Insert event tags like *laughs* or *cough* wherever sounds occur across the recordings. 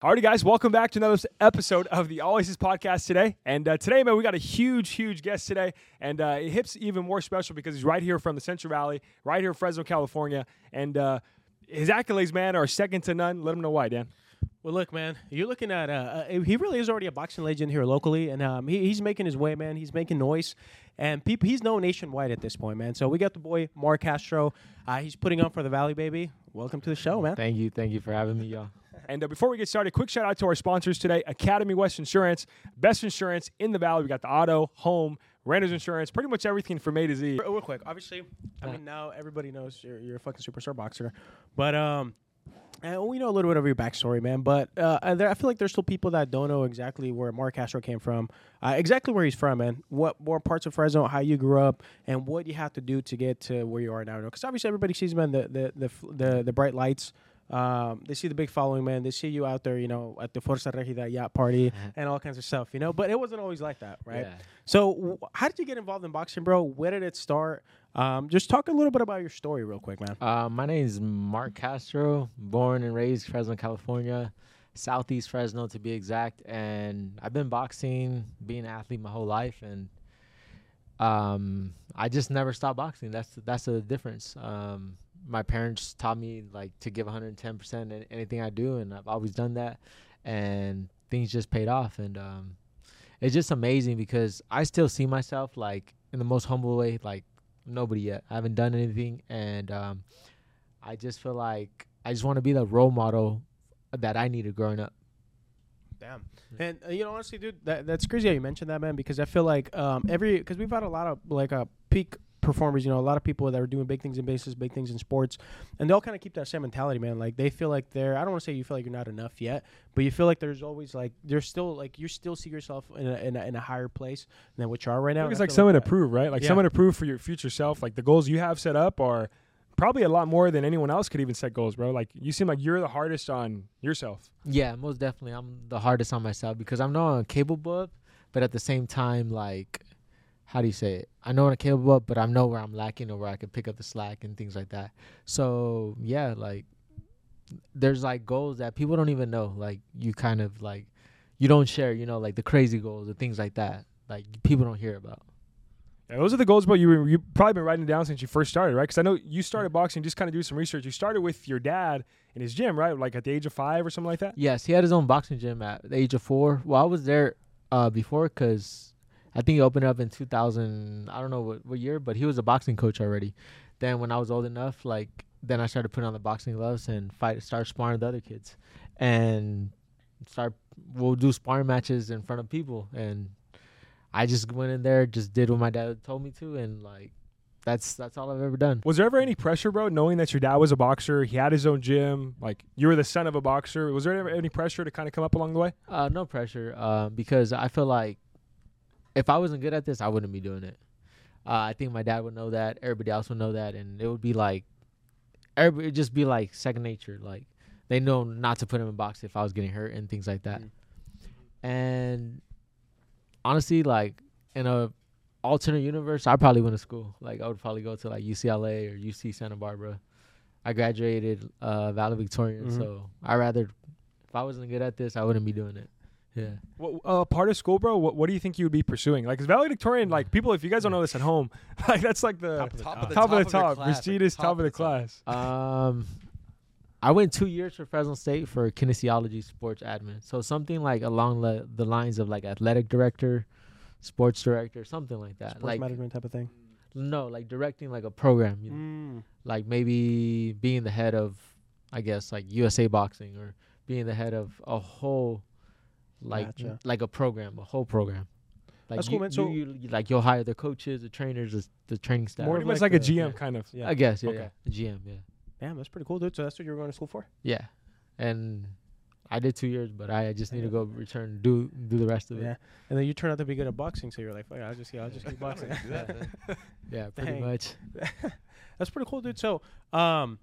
Alrighty, guys, welcome back to another episode of the Always Is podcast today. And uh, today, man, we got a huge, huge guest today, and uh, it hits even more special because he's right here from the Central Valley, right here in Fresno, California, and uh, his accolades, man, are second to none. Let him know why, Dan. Well, look, man, you're looking at uh, uh, he really is already a boxing legend here locally, and um, he, he's making his way, man. He's making noise, and people he's known nationwide at this point, man. So we got the boy Marc Castro. Uh, he's putting on for the Valley, baby. Welcome to the show, man. Thank you, thank you for having me, y'all. And uh, before we get started, quick shout out to our sponsors today Academy West Insurance, best insurance in the Valley. We got the auto, home, renter's insurance, pretty much everything from A to Z. Real, real quick, obviously, I mean now everybody knows you're, you're a fucking superstar boxer, but um. And we know a little bit of your backstory, man. But uh, there, I feel like there's still people that don't know exactly where Marc Castro came from, uh, exactly where he's from, man. What more parts of Fresno, how you grew up, and what you have to do to get to where you are now. Because obviously everybody sees, man, the the the, the, the bright lights, um, they see the big following, man. They see you out there, you know, at the Fuerza Regida yacht party and all kinds of stuff, you know. But it wasn't always like that, right? Yeah. So, w- how did you get involved in boxing, bro? Where did it start? Um, just talk a little bit about your story, real quick, man. Uh, my name is Marc Castro, born and raised Fresno, California, Southeast Fresno to be exact. And I've been boxing, being an athlete my whole life, and um, I just never stopped boxing. That's that's the difference. Um, my parents taught me like to give 110 percent in anything I do, and I've always done that. And things just paid off, and um, it's just amazing because I still see myself like in the most humble way, like nobody yet. I haven't done anything, and um, I just feel like I just want to be the role model that I needed growing up. Damn. And uh, you know, honestly, dude, that, that's crazy how you mentioned that, man. Because I feel like um, every because we've had a lot of like uh, peak performers. You know, a lot of people that are doing big things in business, big things in sports, and they all kind of keep that same mentality, man. Like they feel like they're. I don't want to say you feel like you're not enough yet, but you feel like there's always like there's still like you still see yourself in a, in a, in a higher place than what you are right now. It's and I like someone to prove, right? Like Yeah. someone to prove for your future self. Like the goals you have set up are probably a lot more than anyone else could even set goals, bro. Like you seem like you're the hardest on yourself. Yeah, most definitely. I'm the hardest on myself because I'm not a capable of, but at the same time, like, how do you say it? I know what I'm capable of, but I know where I'm lacking or where I can pick up the slack and things like that. So yeah, like, there's like goals that people don't even know. Like you kind of like, you don't share. You know, like the crazy goals or things like that. Like people don't hear about. Yeah, those are the goals, bro. You were, you probably been writing down since you first started, right? Because I know you started boxing. Just kind of do some research. You started with your dad in his gym, right? Like at the age of five or something like that. Yes, he had his own boxing gym at the age of four. Well, I was there uh, before because I think he opened up in 2000. I don't know what, what year, but he was a boxing coach already. Then when I was old enough, like then I started putting on the boxing gloves and fight, start sparring with other kids, and start. We'll do sparring matches in front of people, and I just went in there, just did what my dad told me to, and like that's that's all I've ever done. Was there ever any pressure, bro, knowing that your dad was a boxer? He had his own gym. Like you were the son of a boxer. Was there ever any pressure to kind of come up along the way? Uh, no pressure, uh, because I feel like if I wasn't good at this, I wouldn't be doing it. Uh, I think my dad would know that. Everybody else would know that, and it would be like, everybody it'd just be like second nature. Like they know not to put him in box if I was getting hurt and things like that. Mm. And honestly, like in a alternate universe, I probably went to school. Like I would probably go to like UCLA or UC Santa Barbara. I graduated uh, valedictorian, Mhm. so I rather if I wasn't good at this, I wouldn't be doing it. Yeah. What, uh, part of school, bro. What, what do you think you would be pursuing? Like, is valedictorian like people? If you guys don't know this at home, *laughs* like that's like the Top of the Top top. top of the top of your top, class, like, prestigious top top of of the the class. Um, I went two years for Fresno State for kinesiology sports admin. So something like along the, the lines of like athletic director, sports director, something like that. Sports like management type of thing. no, like directing like a program. You know? Mm. Like maybe being the head of, I guess like USA Boxing or being the head of a whole, like Gotcha. like a program, a whole program. Like That's you, cool, man. So- you, you- like you'll hire the coaches, the trainers, the, the training staff. More Pretty of much like like, a the- GM yeah. kind of. Yeah. I guess, yeah, Okay. yeah. GM, yeah. Damn, that's pretty cool, dude. So that's what you were going to school for? Yeah, and I did two years, but I just need to go return do do the rest of it. Yeah. And then you turn out to be good at boxing, so you're like, fuck it, I'll just, yeah, I'll just keep *laughs* boxing. Do that, man. *laughs* Yeah, pretty much. *laughs* That's pretty cool, dude. So, um,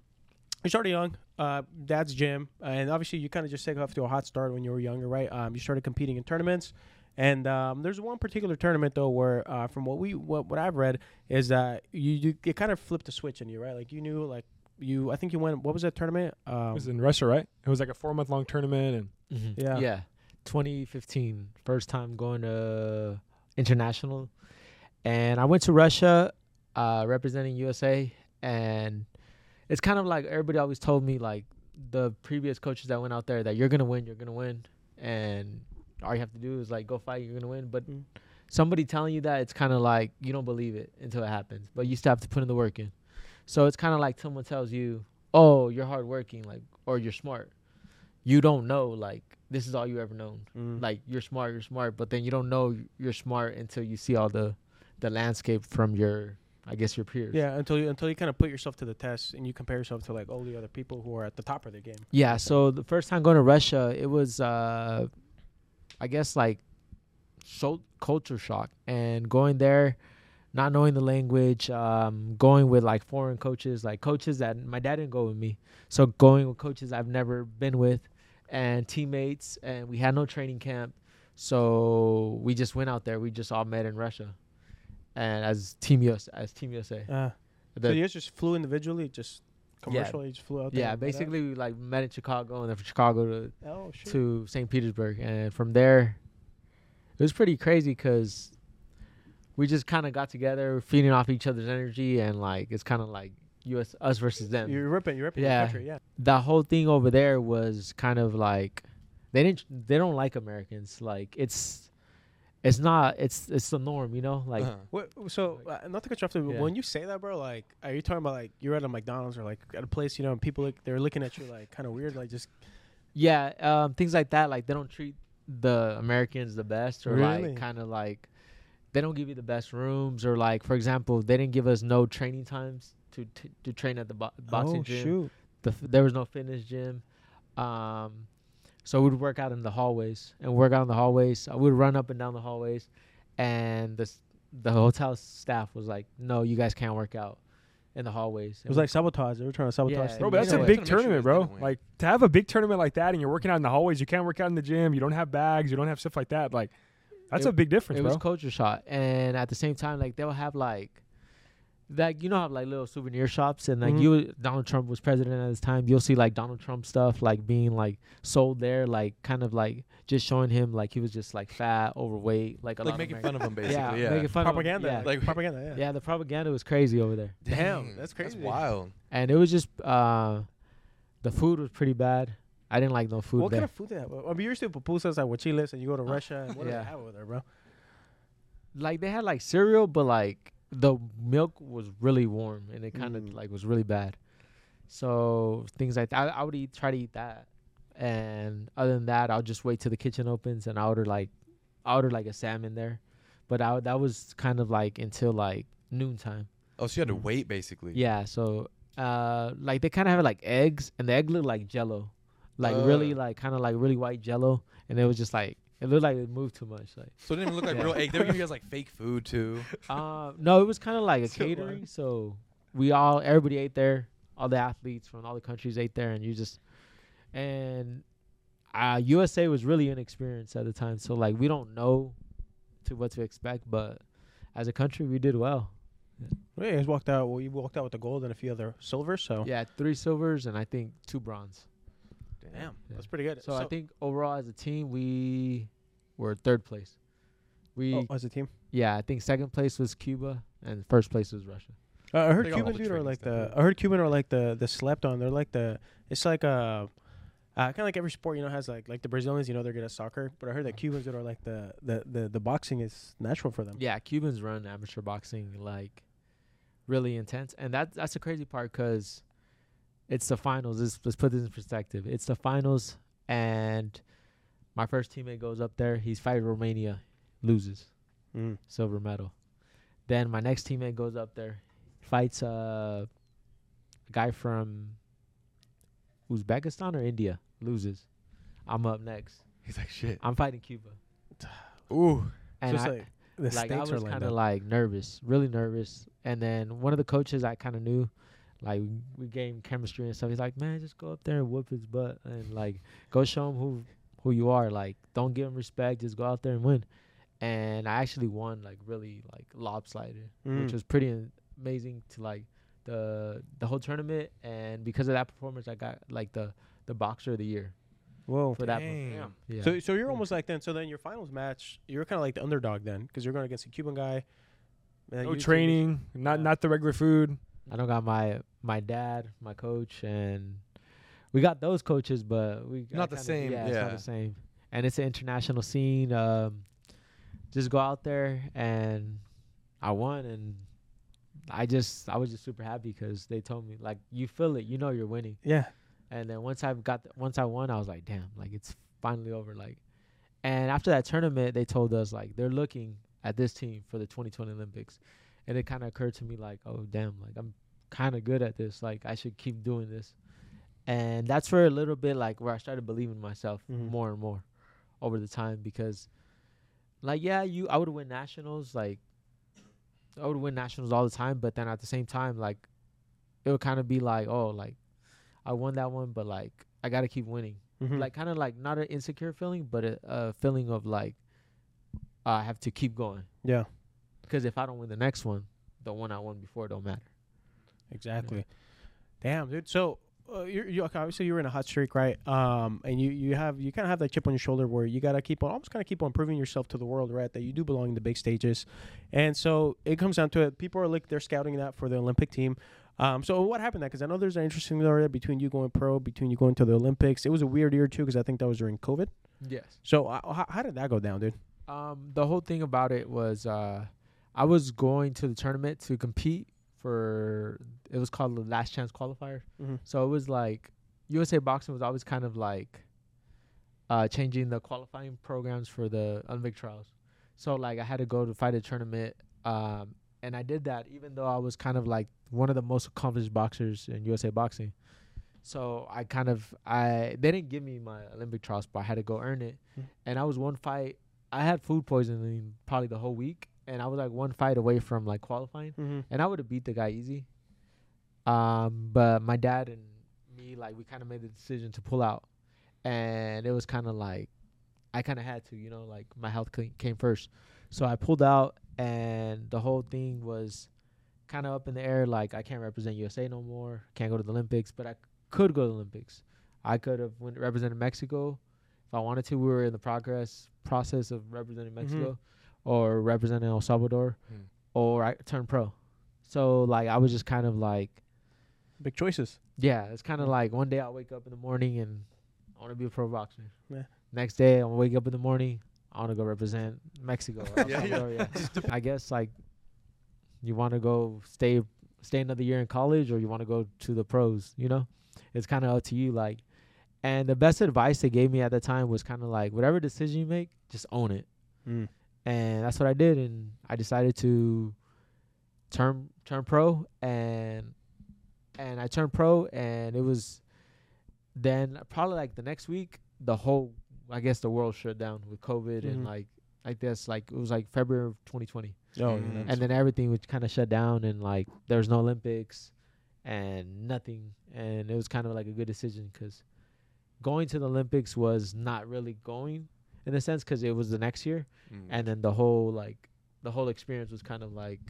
you started young. Uh, dad's gym, and obviously you kind of just take off to a hot start when you were younger, right? Um, you started competing in tournaments, and um, there's one particular tournament though where, uh, from what we what, what I've read is that you you it kind of flipped a switch in you, right? Like you knew like you I think you went. What was that tournament? It Um, was in Russia, right? It was like a four month long tournament, and Mhm. Yeah. Yeah. 2015, first time going to international, and I went to Russia, uh, representing USA, and it's kind of like everybody always told me like the previous coaches that went out there that you're gonna win, you're gonna win, and all you have to do is like go fight, you're gonna win. But Mm. somebody telling you that, it's kind of like you don't believe it until it happens, but you still have to put in the work in. So it's kind of like someone tells you, "Oh, you're hardworking," like or you're smart. You don't know like this is all you ever known. mm. Like you're smart, you're smart, but then you don't know you're smart until you see all the the landscape from your I guess your peers. yeah, until you until you kind of put yourself to the test and you compare yourself to like all the other people who are at the top of their game. Yeah, so the first time going to Russia, it was uh I guess like so culture shock and going there not knowing the language, um, going with like foreign coaches, like coaches that my dad didn't go with me. So going with coaches I've never been with and teammates and we had no training camp. So we just went out there. We just all met in Russia. And as team USA, as team USA. Uh, The- so you guys just flew individually, just commercially, just flew out there. yeah, basically we like met in Chicago and then from Chicago to Oh to St. Petersburg, and from there, it was pretty crazy because we just kind of got together, feeding off each other's energy, and like it's kind of like us us versus them. You're ripping, you're ripping Yeah. the country. Yeah. the whole thing over there was kind of like they didn't they don't like Americans. Like it's it's not it's it's the norm, you know. Like Uh-huh. What, so uh, not to cut you off, but Yeah. when you say that, bro, like, are you talking about like you're at a McDonald's or like at a place, you know, and people like they're looking at you like kind of weird, like just Yeah, um, things like that. Like they don't treat the Americans the best, or Really? like kind of like they don't give you the best rooms, or like for example, they didn't give us no training times to t- to train at the bo- boxing oh gym. shoot, The f- there was no fitness gym, um, so we'd work out in the hallways and work out in the hallways. Uh, we'd run up and down the hallways, and the the hotel staff was like, "No, you guys can't work out in the hallways." it was like sabotage. They were trying to sabotage. Yeah, things. bro, but that's a big it's sure tournament, bro. guys didn't win. Like to have a big tournament like that, and you're working out in the hallways. You can't work out in the gym. You don't have bags. You don't have stuff like that. Like that's It- a big difference, it bro. was culture shot and at the same time like they'll have like that you know have like little souvenir shops and like Mhm. you donald trump was president at this time you'll see like donald trump stuff like being like sold there like kind of like just showing him like he was just like fat overweight like a like lot making of fun of him, *laughs* basically. yeah, Yeah, making fun propaganda, of him. yeah. Like- *laughs* propaganda. Yeah. yeah the propaganda was crazy over there Damn, that's crazy. That's wild. and it was just uh the food was pretty bad i didn't like no food What there kind of food they have? I mean, you're still pupusas at Huachiles and you go to Russia. And what do Yeah. they have over there, bro? like they had like cereal, but like the milk was really warm and it kind of Mm. like was really bad. So things like that, I, I would eat, try to eat that, and other than that, I'll just wait till the kitchen opens and I order like, I order like a salmon there, but I, that was kind of like until like noontime. Oh, so you had to wait, basically. Yeah, so uh, like they kind of have like eggs, and the egg looked like Jello, like really like kind of like really white Jello, and it was just like it looked like it moved too much, like. So it didn't even look like Yeah. real egg. They were giving you guys like fake food too. *laughs* Uh, no, it was kind of like a catering. So we all, everybody ate there. All the athletes from all the countries ate there, and you just, and uh, USA was really inexperienced at the time. So like we don't know to what to expect, but as a country, we did well. Well, you guys walked out. Well, you walked out with the gold and a few other silvers. So Yeah, three silvers and I think two bronze. Damn, Yeah. that's pretty good. So, I think overall as a team, we were third place. We oh, as a team, yeah, I think second place was Cuba and first place was Russia. uh, I heard They got Cuban dude are like stuff, the. I heard Cuban are like the the slept on. They're like the. It's like a. Uh, kind of like every sport, you know, has like like the Brazilians, you know, they're good at soccer. But I heard that Cubans that are like the the the, the boxing is natural for them. Yeah, Cubans run amateur boxing like really intense, and that that's the crazy part because it's the finals. Let's, let's put this in perspective. It's the finals, and my first teammate goes up there. He's fighting Romania, loses Mm. silver medal. Then my next teammate goes up there, fights uh, a guy from Uzbekistan or India, loses. I'm up next. He's like, shit. I'm fighting Cuba, Ooh. and I, like the like I was kind of like nervous, really nervous. And then one of the coaches I kind of knew, like we gained chemistry and stuff. He's like, "Man, just go up there and whoop his butt and like go show him who who you are. Like, don't give him respect. Just go out there and win." And I actually won, like really like lopsided, Mm. which was pretty amazing to like the the whole tournament, and because of that performance, I got like the the boxer of the year Whoa. for that. Damn. Yeah. So, so you're almost like then. So then your finals match, you're kind of like the underdog then, because you're going against a Cuban guy. No training, not Yeah. not the regular food. I don't got my my dad, my coach, and we got those coaches, but we Not the kinda- same, Yeah, it's not the same. And it's an international scene. Um, just go out there, and I won, and I just I was just super happy because they told me like you feel it, you know you're winning. Yeah. And then once I got th- once I won, I was like, damn, like it's finally over. Like, and after that tournament, they told us like they're looking at this team for the 2020 Olympics, and it kind of occurred to me like, oh damn, like I'm kind of good at this. Like I should keep doing this, and that's where a little bit like where I started believing in myself Mhm. more and more over the time because, like, yeah, you I would win nationals like. I would win nationals all the time, but then at the same time, like, it would kind of be like, oh, like, I won that one, but like, I gotta keep winning. Mhm. Like, kind of like not an insecure feeling, but a, a feeling of like, I have to keep going. yeah. Because if I don't win the next one, the one I won before don't matter. Exactly. Damn, dude. So uh, you're, you okay, obviously you're in a hot streak, right? Um, and you you have you kind of have that chip on your shoulder where you gotta keep on almost kind of keep on proving yourself to the world, right? That you do belong in the big stages, and so it comes down to it. People are like they're scouting that for the Olympic team. Um, so what happened there? Because I know there's an interesting story between you going pro, between you going to the Olympics. It was a weird year too, because I think that was during COVID. Yes. So uh, how, how did that go down, dude? Um, the whole thing about it was, uh, I was going to the tournament to compete for. It was called the Last Chance Qualifier. Mhm. So it was like USA Boxing was always kind of like uh, changing the qualifying programs for the Olympic trials. So like I had to go to fight a tournament, um, and I did that even though I was kind of like one of the most accomplished boxers in USA Boxing. So I kind of I they didn't give me my Olympic trials, but I had to go earn it. Mm. And I was one fight. I had food poisoning probably the whole week, and I was like one fight away from like qualifying Mm-hmm. and I would have beat the guy easy. Um, but my dad and me, like, we kind of made the decision to pull out, and it was kind of like I kind of had to, you know, like my health came first, so I pulled out, and the whole thing was kind of up in the air. Like I can't represent USA no more, can't go to the Olympics, but I could go to the Olympics. I could have went represented Mexico if I wanted to. We were in the progress process of representing Mexico or representing El Salvador, Hmm. or I turned pro. So like I was just kind of like, Big choices. yeah, it's kind of like one day I'll wake up in the morning and I want to be a pro boxer. Yeah. Next day I'll wake up in the morning, I want to go represent Mexico. *laughs* Yeah, yeah. Yeah. I guess like you want to go stay stay another year in college or you want to go to the pros, you know? It's kind of up to you like and the best advice they gave me at the time was kind of like whatever decision you make, just own it. Mm. And that's what I did and I decided to turn turn pro and and I turned pro and it was then probably like the next week the whole I guess the world shut down with COVID Mhm. and like like this like it was like February of 2020 Oh, Mm. yeah, and then everything was kind of shut down and like there was no Olympics and nothing and it was kind of like a good decision because going to the Olympics was not really going in a sense because it was the next year Mm. and then the whole like the whole experience was kind of like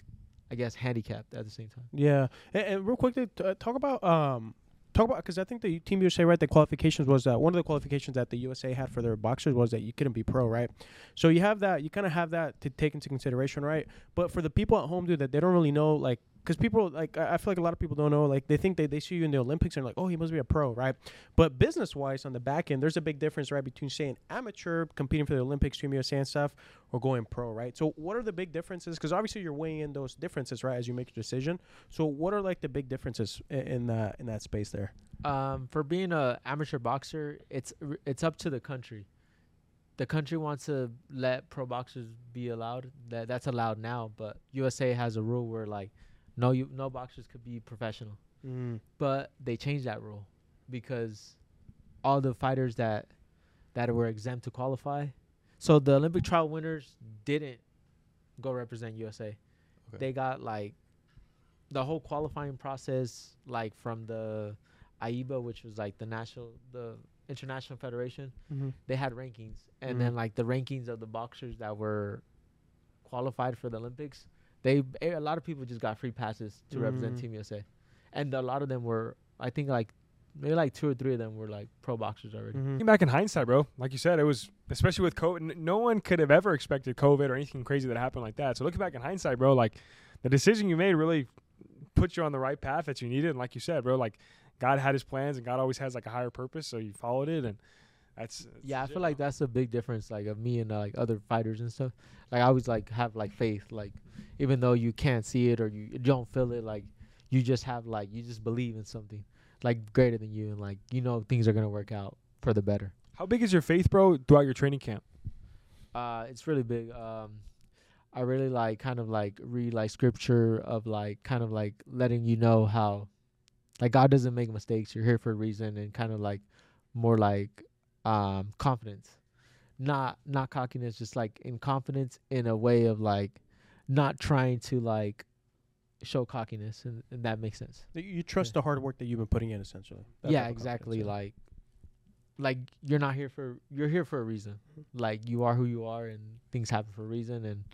I guess handicapped at the same time. Yeah, and, and real quick, t- uh, talk about um, talk about because I think the Team USA right the qualifications was that one of the qualifications that the USA had for their boxers was that you couldn't be pro, right? So you have that, you kind of have that to take into consideration, right? But for the people at home, dude, that they don't really know, like, because people like I feel like a lot of people don't know, like they think they, they see you in the Olympics and are like, oh, he must be a pro, right? But business wise, on the back end, there's a big difference, right, between saying amateur competing for the Olympics, Team USA and stuff, or going pro, right? So what are the big differences? Because obviously you're weighing in those differences, right, as you make your decision. So what are like the big differences i- in that in that space there? Um, for being a amateur boxer, it's it's up to the country. The country wants to let pro boxers be allowed. That that's allowed now, but USA has a rule where like no you no boxers could be professional. Mm. But they changed that rule because all the fighters that that were exempt to qualify. So the Olympic trial winners didn't go represent USA. Okay. They got like the whole qualifying process like from the AIBA which was like the national the international federation Mm-hmm. they had rankings and Mhm. then like the rankings of the boxers that were qualified for the olympics they a lot of people just got free passes to represent Mhm. team usa and a lot of them were. I think like maybe like two or three of them were like pro boxers already. Mhm. Looking back in hindsight, bro, like you said, it was especially with COVID. n- No one could have ever expected COVID or anything crazy that happened like that. So looking back in hindsight, bro, like the decision you made really put you on the right path that you needed. And like you said, bro, like God had His plans, and God always has like a higher purpose, so you followed it, and that's, that's Yeah, I feel like that's a big difference, like of me and uh, like other fighters and stuff. Like I always like have like faith, like even though you can't see it or you, you don't feel it, like you just have like you just believe in something like greater than you, and like you know things are gonna work out for the better. How big is your faith, bro, throughout your training camp? Uh, it's really big. Um, I really like kind of like read like scripture of like kind of like letting you know how, like God doesn't make mistakes. You're here for a reason, and kind of like more like um confidence, not not cockiness, just like in confidence in a way of like not trying to like show cockiness, and, and that makes sense. You- You trust the hard work that you've been putting in, essentially. That yeah, type of confidence, exactly. yeah. Like, like you're not here for you're here for a reason. Like you are who you are, and things happen for a reason. And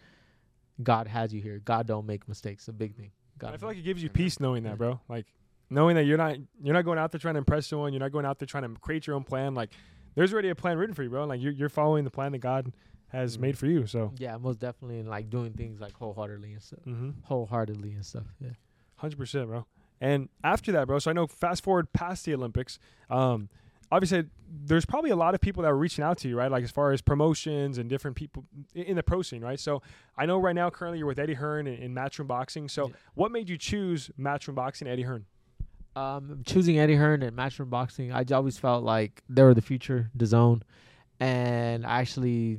God has you here. God don't make mistakes. A big thing. God. I feel like it gives you Amen. peace knowing that, bro. Like knowing that you're not you're not going out there trying to impress someone. You're not going out there trying to create your own plan. Like there's already a plan written for you, bro. Like you're you're following the plan that God has Mhm. made for you. So, yeah, most definitely, and like doing things like wholeheartedly and stuff. mm-hmm. Wholeheartedly and stuff. Yeah. hundred percent, bro. And after that, bro. So I know fast forward past the Olympics. Um, obviously, there's probably a lot of people that were reaching out to you, right? Like as far as promotions and different people in the pro scene, right? So I know right now, currently, you're with Eddie Hearn in, in Matchroom Boxing. So Yeah. what made you choose Matchroom Boxing, Eddie Hearn? Um, choosing Eddie Hearn and Matchroom Boxing, I always felt like they were the future, the zone, and actually,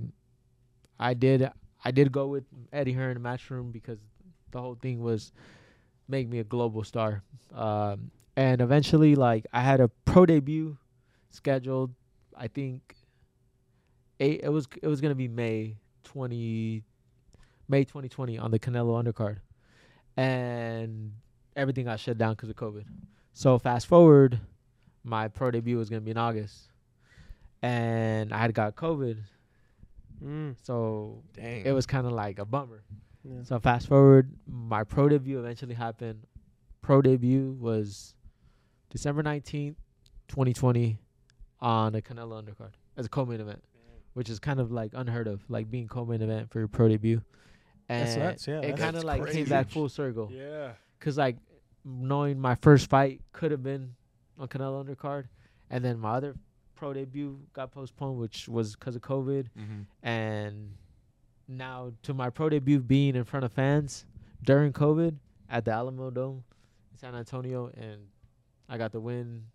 I did I did go with Eddie Hearn and Matchroom because the whole thing was make me a global star, um, and eventually, like I had a pro debut scheduled. I think eight. It was it was gonna be May twenty, May twenty twenty on the Canelo undercard, and everything got shut down because of COVID. So fast forward, my pro debut was gonna be in August, and I had got COVID, Mm, so Dang. it was kind of like a bummer. yeah. So fast forward, my pro debut eventually happened. Pro debut was December nineteenth, twenty twenty, on the Canelo undercard as a co-main event, which is kind of like unheard of, like being co-main event for your pro debut. And That's nuts, yeah, it kind of That's like came back full circle. Yeah. Cause like knowing my first fight could have been on Canelo undercard, and then my other pro debut got postponed, which was because of COVID, Mhm. and now to my pro debut being in front of fans during COVID at the Alamodome in San Antonio, and I got the win.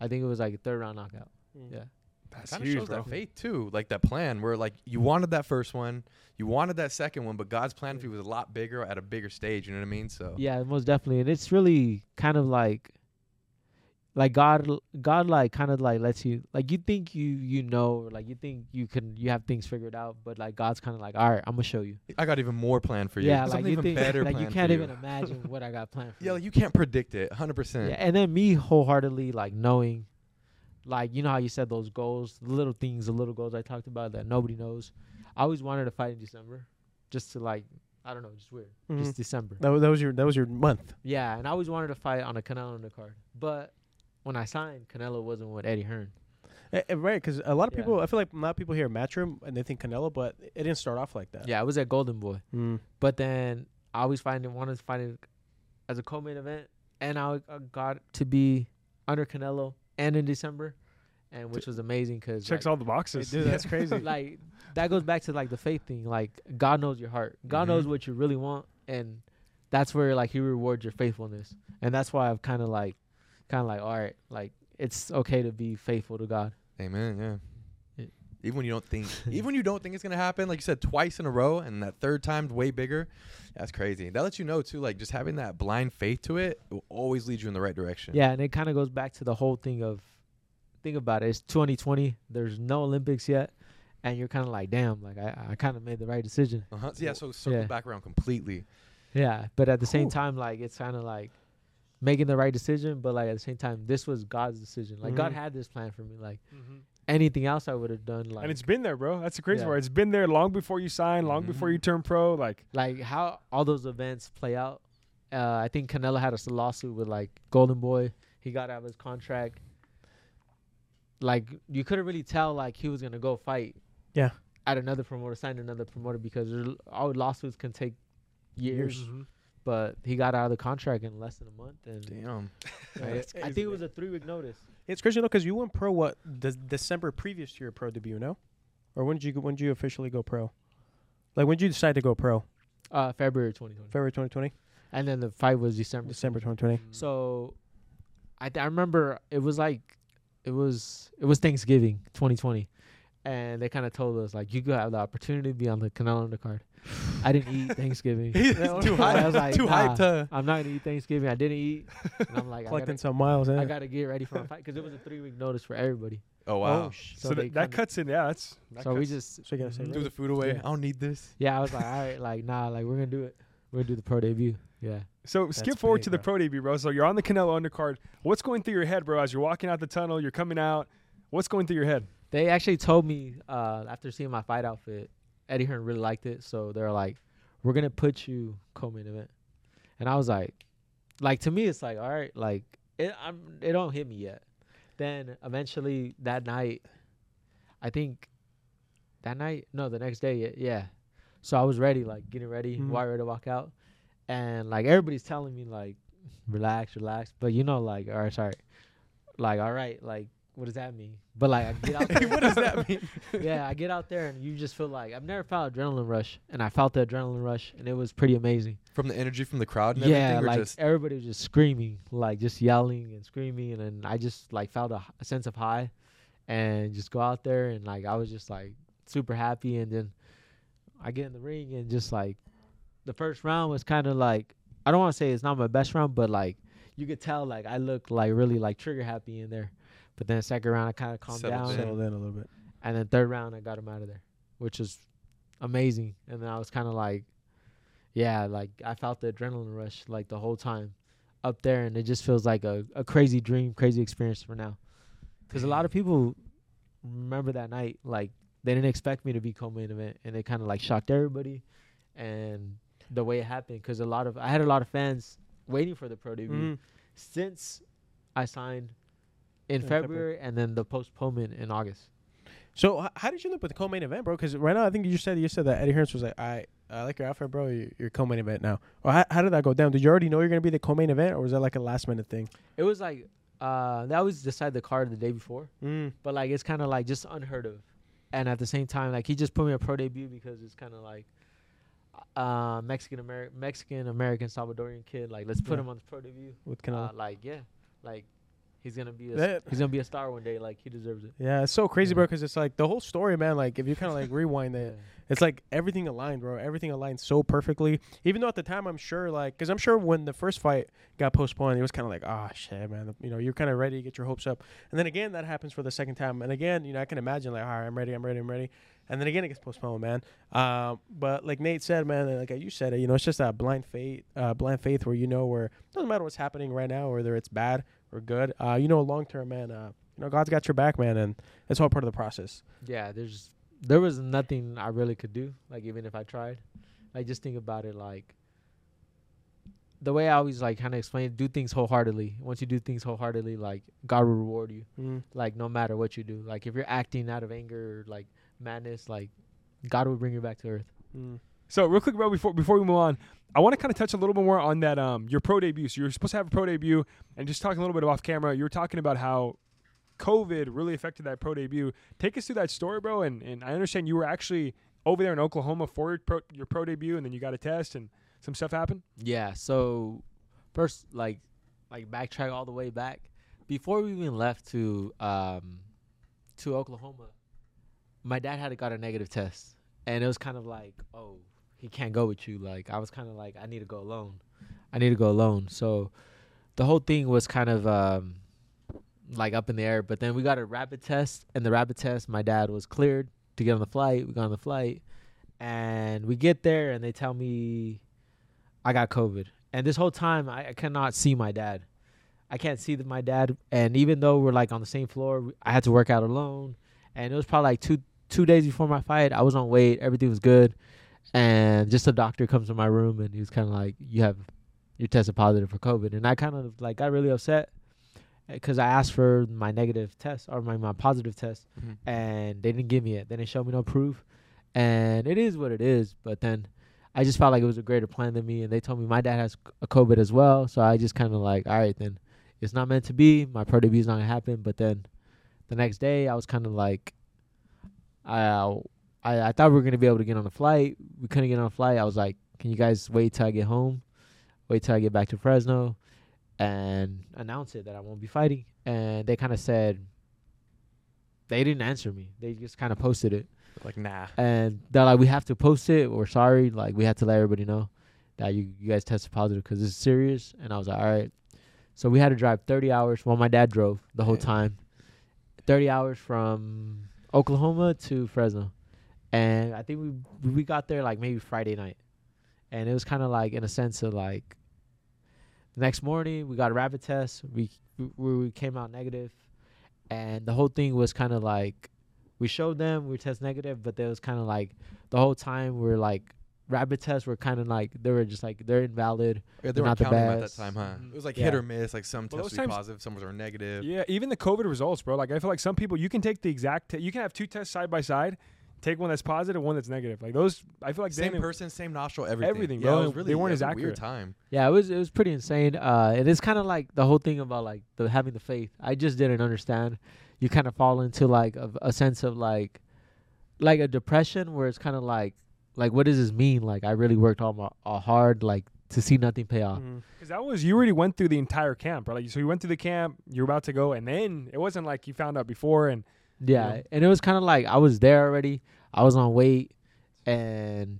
I think it was like a third round knockout. Mm. Yeah, That's Kind of shows bro. that faith too, like that plan where like you wanted that first one, you wanted that second one, but God's plan for you was a lot bigger at a bigger stage. You know what I mean? So yeah, most definitely, and it's really kind of like, like God, God, like kind of like lets you like you think you you know, like you think you can you have things figured out, but like God's kind of like, all right, I'm gonna show you. I got even more planned for you. Yeah, Something like you even think better like you can't for even imagine what I got planned for. Yeah, you. like you can't predict it, hundred percent. Yeah, and then me wholeheartedly like knowing, like you know how you said those goals, the little things, the little goals I talked about that nobody knows. I always wanted to fight in December, just to like I don't know, just weird, Mhm. just December. That, wa- that was your that was your month. Yeah, and I always wanted to fight on a Canelo card, but when I signed, Canelo wasn't with Eddie Hearn. Eh, right, because a lot of Yeah. people, I feel like a lot of people hear Matchroom and they think Canelo, but it didn't start off like that. Yeah, I was at Golden Boy, Mm. but then I always find it wanted to find it as a co-main event, and I uh, got to be under Canelo and in December, and which was amazing because Checks all the boxes. Dude, that's *laughs* crazy. like that goes back to like the faith thing. Like God knows your heart. God knows Mhm. what you really want, and that's where like He rewards your faithfulness. And that's why I've kind of like, kind of like, all right, like it's okay to be faithful to God. Amen. Yeah. Even when you don't think, *laughs* even when you don't think it's gonna happen, like you said, twice in a row, and that third time's way bigger. That's crazy. That lets you know too, like just having that blind faith to it, it will always lead you in the right direction. Yeah, and it kind of goes back to the whole thing of, think about it. It's 2020. There's no Olympics yet, and you're kind of like, damn, like I, I kind of made the right decision. Uh-huh. Yeah. So circle Yeah. back around completely. Yeah, but at the same time, like it's kind of like making the right decision, but like at the same time, this was God's decision. Like God Mhm. had this plan for me. Like Mhm. anything else I would have done, like and it's been there, bro. That's the crazy Yeah. part. It's been there long before you sign, long Mhm. before you turn pro. Like, like how all those events play out. uh, I think Canelo had a lawsuit with like Golden Boy. He got out of his contract. Like you couldn't really tell like he was gonna go fight. Yeah. At another promoter, sign another promoter because there's- all lawsuits can take years. Mhm. But he got out of the contract in less than a month, and Damn. *laughs* I, I think it was a three week notice. It's crazy though, because you went pro what de- December previous to your pro debut, no? Or when did you when did you officially go pro? Like when did you decide to go pro? Uh, February 2020, February 2020, and then the fight was December. December 2020. So, I I remember it was like, it was it was Thanksgiving 2020, and they kind of told us like you could have the opportunity to be on the Canelo undercard. *sighs* I didn't eat Thanksgiving. *laughs* He's too no. I hyped. was like, too nah. hyped to. I'm not gonna eat Thanksgiving. I didn't eat, and I'm like, Collecting gotta, some miles. Eh? I gotta get ready for a fight because it was a three week notice for everybody. Oh wow. Oh, sh- So, So that, that cuts in. Yeah, that's. that So we just so you gotta say Mhm. The food away. Yeah. I don't need this. yeah, I was like, all right, like nah, like we're gonna do it. We're gonna do the pro debut. Yeah. So skip forward big, to the pro debut, bro. So you're on the Canelo undercard. What's going through your head, bro? As you're walking out the tunnel, you're coming out. What's going through your head? They actually told me uh, after seeing my fight outfit, Eddie Hearn really liked it. So they're like, "We're gonna put you co-main event," and I was like, like to me, it's like, all right, like it, I'm, it don't hit me yet. Then eventually that night, I think that night, no, the next day, yeah, yeah. So I was ready, like getting ready, Mhm. wire ready to walk out, and like everybody's telling me like, relax, relax, but you know, like, all right, sorry, like, all right, like, what does that mean? But like, I get out *laughs* there. what does that mean? *laughs* yeah, I get out there and you just feel like I've never felt adrenaline rush, and I felt the adrenaline rush, and it was pretty amazing. From the energy from the crowd and yeah, like just everybody was just screaming, like just yelling and screaming, and then I just like felt a sense of high, and just go out there and like I was just like super happy, and then I get in the ring and just like the first round was kind of like I don't want to say it's not my best round, but like you could tell like I looked like really like trigger happy in there, but then second round I kind of calmed Settled down. in. and- Settled in a little bit. and then third round I got him out of there, which was amazing. And then I was kind of like, yeah, like I felt the adrenaline rush like the whole time up there, and it just feels like a, a crazy dream, crazy experience for now. Because a lot of people remember that night, like they didn't expect me to be co-main event, and it kind of like shocked everybody, and the way it happened. Because a lot of I had a lot of fans waiting for the pro debut Mhm. since I signed in In February. February, and then the postponement in August. So h- how did you end up with the co-main event, bro? Because right now I think you just said you said that Eddie Hearns was like, I I like your outfit, bro. You're, you're co-main event now. Or how, how did that go down? Did you already know you're gonna be the co-main event, or was that like a last minute thing? It was like uh they always decide the card the day before, Mm. but like it's kind of like just unheard of, and at the same time like he just put me a pro debut because it's kind of like uh Mexican American Mexican American Salvadorian kid like let's put Yeah. him on the pro debut. With Uh, Canelo. like yeah, like he's gonna be a That- he's gonna be a star one day like he deserves it. yeah, it's so crazy, Yeah. bro. Because it's like the whole story, man. Like if you kind of like *laughs* rewind it, Yeah. It's like everything aligned, bro. Everything aligned so perfectly. Even though at the time, I'm sure, like, because I'm sure when the first fight got postponed, it was kind of like, oh shit, man. You know, you're kind of ready to get your hopes up, and then again, that happens for the second time, and again, you know, I can imagine like, all right, I'm ready, I'm ready, I'm ready, and then again, it gets postponed, man. Um, but like Nate said, man, like you said it, you know, it's just that blind faith, uh, blind faith, where you know, where it doesn't matter what's happening right now, whether it's bad or good. Uh, you know, long term, man. Uh, you know, God's got your back, man, and it's all part of the process. Yeah, there's there was nothing I really could do. Like even if I tried, like just think about it. Like the way I always like kind of explain, do things wholeheartedly. Once you do things wholeheartedly, like God will reward you. Mm. Like no matter what you do. Like if you're acting out of anger, like madness, like God will bring you back to earth. Mm. So real quick, bro, before before we move on, I want to kind of touch a little bit more on that um your pro debut. So you're supposed to have a pro debut, and just talking a little bit off camera, you were talking about how COVID really affected that pro debut. Take us through that story, bro. And and I understand you were actually over there in Oklahoma for your pro, your pro debut, and then you got a test, and some stuff happened. Yeah. So first, like, like backtrack all the way back before we even left to um to Oklahoma. My dad had got a negative test, and it was kind of like, oh, he can't go with you. Like, I was kind of like, I need to go alone. I need to go alone. So the whole thing was kind of um like up in the air. But then we got a rapid test, and the rapid test, my dad was cleared to get on the flight. We got on the flight, and we get there, and they tell me I got COVID. And this whole time, I, I cannot see my dad. I can't see the, my dad. And even though we're like on the same floor, I had to work out alone. And it was probably like two two days before my fight. I was on weight. Everything was good. And just a doctor comes to my room and he was kind of like, "You have you're tested positive for COVID, and I kind of like got really upset because I asked for my negative test or my, my positive test, Mhm. and they didn't give me it. They didn't show me no proof, and it is what it is. But then I just felt like it was a greater plan than me, and they told me my dad has a COVID as well, so I just kind of like, all right, then it's not meant to be. My pro debut is not gonna happen. But then the next day, I was kind of like, I, I I thought we were gonna be able to get on the flight. We couldn't get on a flight. I was like, can you guys wait till I get home? Wait till I get back to Fresno, and announce it that I won't be fighting. And they kind of said they didn't answer me. They just kind of posted it Like nah. and they're like, "We have to post it. We're sorry. Like, we have to let everybody know that you, you guys tested positive because it's serious." And I was like, "All right." So we had to drive 30 hours. Well, my dad drove the whole time, 30 hours from Oklahoma to Fresno, and I think we we got there like maybe Friday night, and it was kind of like in a sense of like. The next morning, we got a rapid test. We we, we came out negative, and the whole thing was kind of like we showed them we test negative, but there was kind of like the whole time we're like rapid tests were kind of like they were just like they're invalid. Yeah, they They're not the counting them at that best. time, huh? Mhm. It was like Yeah. hit or miss. Like some Well, tests those would be times- positive, some were negative. Yeah, even the COVID results, bro. Like I feel like some people you can take the exact. T- you can have two tests side by side, take one that's positive, one that's negative. Like those, I feel like Same didn't- person, same nostril, everything. Everything, yeah, bro. It was really, They weren't it as accurate. Weird time. Yeah, it was it was pretty insane. Uh, and it's kind of like the whole thing about like the having the faith. I just didn't understand. You kind of fall into like a, a sense of like, like a depression where it's kind of like, like what does this mean? Like I really worked all my all hard like to see nothing pay off. Mm. Because that was you already went through the entire camp, right? Like, so you went through the camp, you're about to go, and then it wasn't like you found out before. And Yeah, know? and it was kind of like I was there already. I was on weight, and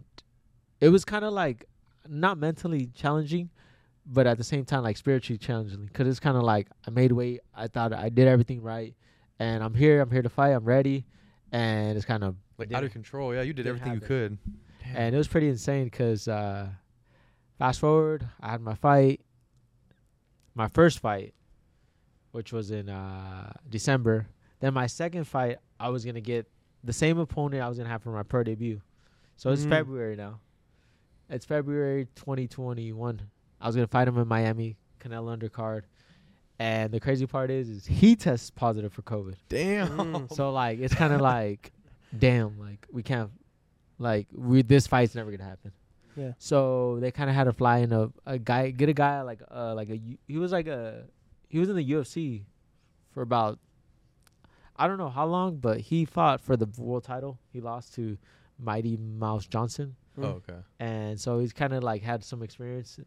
it was kind of like not mentally challenging, but at the same time like spiritually challenging. Because it's kind of like I made weight. I thought I did everything right, and I'm here. I'm here to fight. I'm ready, and it's kind of Like out of control. Yeah, you did didn't everything you could. And it was pretty insane because uh, fast forward, I had my fight, my first fight, which was in uh, December. Then my second fight, I was gonna get the same opponent I was gonna have for my pro debut. So it's Mm. February now. It's February 2021. I was gonna fight him in Miami, Canelo undercard. And the crazy part is, is he tests positive for COVID. Damn. Mm. So like it's kind of *laughs* like, damn, like we can't, like we this fight's never gonna happen. Yeah. So they kind of had to fly in a, a guy, get a guy like uh like a U- he was like a he was in the UFC for about I don't know how long, but he fought for the world title. He lost to Mighty Mouse Johnson, Oh, okay. and so he's kind of like had some experience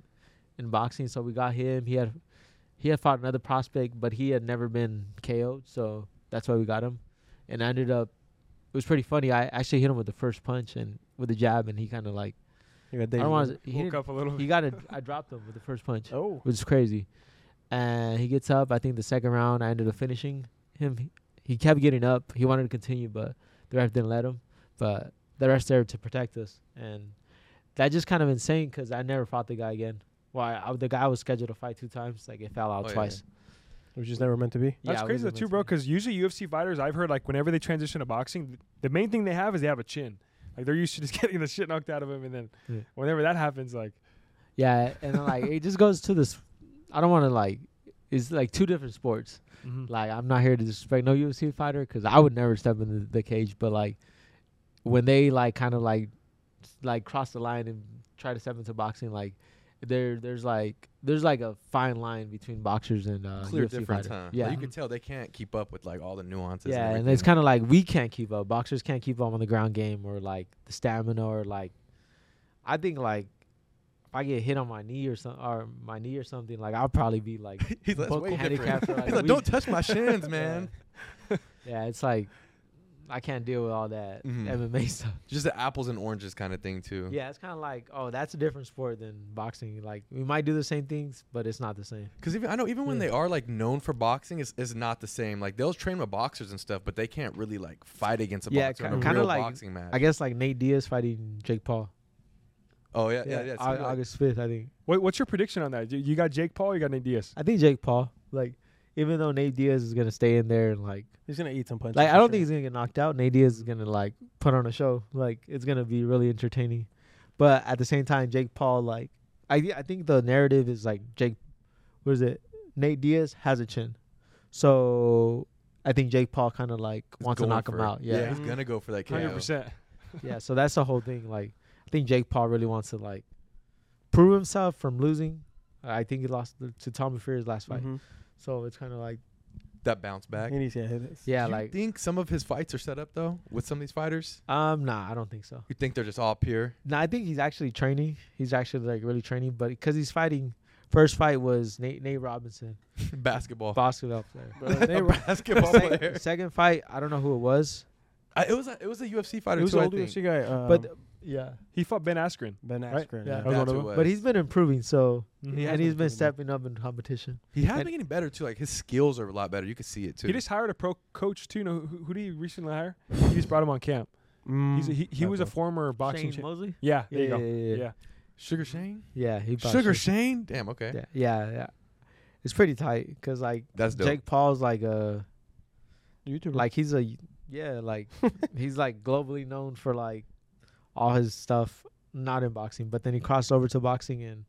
in boxing. So we got him. He had he had fought another prospect, but he had never been KO'd, so that's why we got him. And I ended up it was pretty funny. I actually hit him with the first punch and with the jab, and he kind of like You I don't want to. He, woke up a little. he got it. *laughs* I dropped him with the first punch, Oh, which is crazy. And he gets up. I think the second round, I ended up finishing him. He, he kept getting up. He wanted to continue, but the ref didn't let him. But the ref's there to protect us, and that just kind of insane because I never fought the guy again. Well, I, I- the guy was scheduled to fight two times. Like it fell out Oh, yeah, twice. It was just never meant to be. That's Yeah, crazy wasn't though too, bro. Because usually UFC fighters, I've heard like whenever they transition to boxing, th- the main thing they have is they have a chin. Like they're used to just *laughs* getting the shit knocked out of them, and then Yeah. whenever that happens, like Yeah, and like it just goes to this. I don't want to like. It's like two different sports. Mm-hmm. Like I'm not here to disrespect no UFC fighter because I would never step in the, the cage. But like when they like kind of like like cross the line and try to step into boxing, like there there's like there's like a fine line between boxers and uh, Clear UFC difference, huh? Yeah, Like, you can tell they can't keep up with like all the nuances. yeah, and, and it's kind of like we can't keep up. Boxers can't keep up on the ground game or like the stamina or like. I think like if I get hit on my knee or some or my knee or something, like I'll probably be like *laughs* He's like, way handicapped for, like, He's like, don't touch my shins, *laughs* man. yeah, it's like I can't deal with all that Mhm. MMA *laughs* stuff. Just the apples and oranges kind of thing too. Yeah, it's kind of like, oh, that's a different sport than boxing. Like we might do the same things, but it's not the same. Because even I know even when Yeah. they are like known for boxing, it's, it's not the same. Like they'll train with boxers and stuff, but they can't really like fight against a Yeah, boxer in kinda like- boxing match. I guess like Nate Diaz fighting Jake Paul. oh yeah, yeah, yeah. Au- so you're like- August fifth, I think. what, what's your prediction on that? You, you got Jake Paul, you got Nate Diaz. I think Jake Paul. Like, even though Nate Diaz is gonna stay in there and like, He's gonna eat some punches. like I don't sure. think he's gonna get knocked out. Nate Diaz is gonna like put on a show. Like it's gonna be really entertaining. But at the same time, Jake Paul, like I I think the narrative is like Jake, what is it? Nate Diaz has a chin, so I think Jake Paul kind of like He's wants to knock him it. out. Yeah, he's gonna go for that KO. Hundred percent. yeah. So that's the whole thing. Like I think Jake Paul really wants to like prove himself from losing. I think he lost to Tommy Fury's last fight, Mhm. So it's kind of like That bounce back. He needs to hit yeah, Do you like think some of his fights are set up though with some of these fighters? um nah, I don't think so. You think they're just all pure No, I think he's actually training. He's actually like really training, but because he's fighting. First fight was Nate Nate Robinson, *laughs* basketball? basketball player. *laughs* Bro, they a were- basketball *laughs* second, player. second fight, I don't know who it was, I, it was a, it was a UFC fighter He was too. an I old think. UFC guy. Um, but yeah, He fought Ben Askren. Ben right? Askren. Yeah. Yeah. That was one That's of who them. it was. but he's been improving. So He and has he's been been improving. stepping up in competition. He has and- been getting better too. Like his skills are a lot better. You can see it too. He just hired a pro coach too. Know who, who did he recently hire? He just brought him on camp. Mm, He's a, he he was a former boxing. Shane cha- Mosley. yeah, there Yeah, you go. yeah, yeah, Yeah. yeah. Sugar Shane. Yeah, he fought Sugar Shane. Shane. Damn. Okay. Yeah, yeah, yeah. It's pretty tight because like That's dope. Jake Paul's like a YouTuber. like he's a yeah like *laughs* he's like globally known for like all his stuff not in boxing, but then he crossed over to boxing and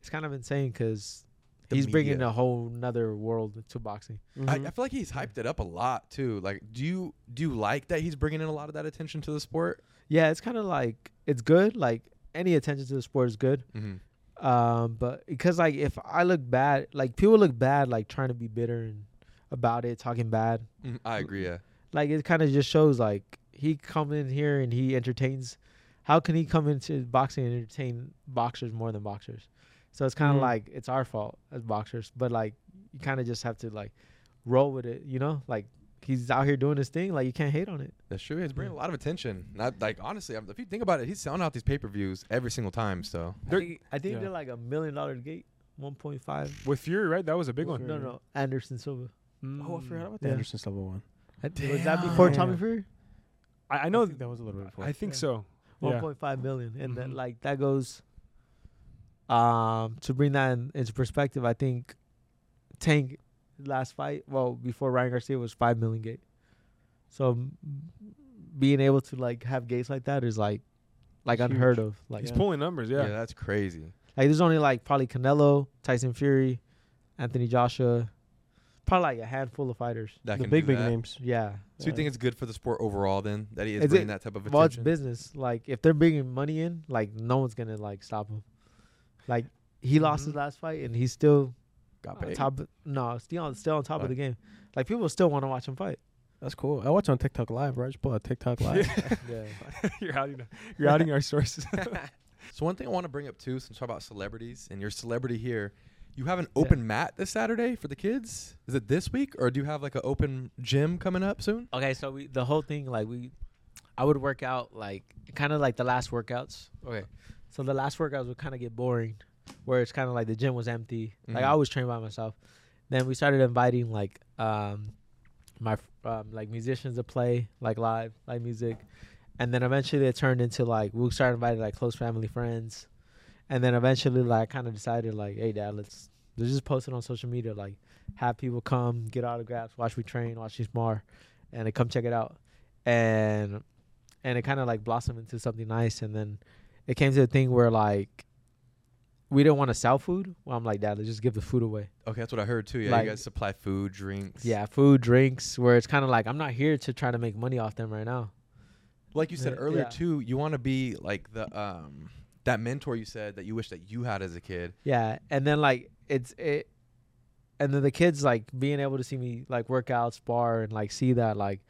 it's kind of insane because The he's bringing a whole nother world to boxing. I, Mhm. I feel like he's hyped it up a lot too. Like, do you do you like that he's bringing in a lot of that attention to the sport? Yeah, it's kind of like it's good. Like any attention to the sport is good. Mm-hmm. Um, but because like if I look bad, like people look bad, like trying to be bitter and about it, talking bad. I agree. Yeah. Like it kind of just shows like he come in here and he entertains. How can he come into boxing and entertain boxers more than boxers? So it's kind of Mhm. like it's our fault as boxers, but like you kind of just have to like roll with it, you know? Like he's out here doing his thing, like you can't hate on it. That's true. He's bringing a lot of attention. Not like honestly, if you think about it, he's selling out these pay per views every single time. So I They're- think, I think yeah. they're like a million dollar gate, one point five. With Fury, right? That was a big With one. No, no, Anderson Silva. Oh, I forgot about the Yeah. Anderson Silva one. I- Was that before Tommy Fury? I, I know. think that was a little bit before. I think Yeah. so. One Yeah. point five million, and then Mhm. like that goes. Um, to bring that in, into perspective, I think Tank last fight, well, before Ryan Garcia was five million gate. So m- being able to like have gates like that is like, like Huge. unheard of. Like, He's Yeah. pulling numbers. yeah, Yeah. that's crazy. like there's only like probably Canelo, Tyson Fury, Anthony Joshua, probably like a handful of fighters. That the can big do big that. names. Yeah. So you think it's good for the sport overall then that he is Is bringing it- that type of Well, it's attention? business. Like if they're bringing money in, like no one's gonna like stop him. Like he lost mm-hmm. his last fight and he's still Got paid. top. Of, no, still on still on top of the game. Like people still want to watch him fight. That's cool. I watch on TikTok live, bro. I just pull out TikTok live. *laughs* Yeah. *laughs* *laughs* you're outing. You're outing our sources. So one thing I want to bring up too, since we talk about celebrities and your celebrity here, you have an open mat this Saturday for the kids. Is it this week, or do you have like an open gym coming up soon? Okay, so we the whole thing like we, I would work out like kind of like the last workouts. Okay, so the last workouts would kind of get boring, where it's kind of like the gym was empty. Like I Mhm. always train by myself. Then we started inviting like um, my um, like musicians to play like live live music, and then eventually it turned into like we started inviting like close family friends, and then eventually like kind of decided like hey dad let's let's just post it on social media like have people come get autographs watch me train watch me spar and they come check it out and and it kind of like blossomed into something nice and then it came to the thing where like we didn't want to sell food well i'm like dad let's just give the food away Okay, that's what I heard too. Yeah, Like- you guys supply food, drinks. yeah food drinks where it's kind of like i'm not here to try to make money off them right now like you said Yeah. earlier Yeah. too. You want to be like the um that mentor you said that you wish that you had as a kid. yeah and then like it's it and then the kids like being able to see me like work out spar and like see that like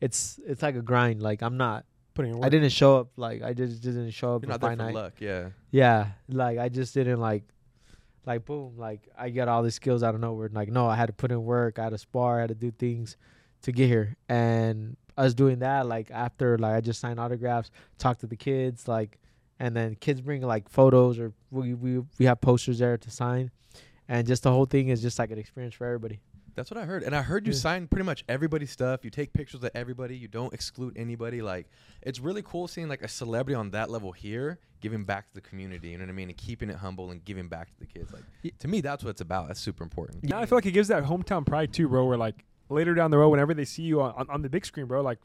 it's it's like a grind like i'm not Putting work. i didn't show up like i just didn't show up You're not there for night. luck. Yeah. Yeah, like I just didn't like, like boom, like I got all these skills out of nowhere. Like no, I had to put in work, I had to spar, I had to do things to get here. And us doing that, like after, like I just signed autographs, talk to the kids, like, and then kids bring like photos or we we we have posters there to sign, and just the whole thing is just like an experience for everybody. That's what I heard. And I heard you Yeah. sign pretty much everybody's stuff. You take pictures of everybody. You don't exclude anybody. Like it's really cool seeing like a celebrity on that level here giving back to the community. You know what I mean? And keeping it humble and giving back to the kids. Y- Like to me, that's what it's about. That's super important. Yeah, I feel like it gives that hometown pride too, bro. Where like later down the road, whenever they see you on, on, on the big screen, bro, like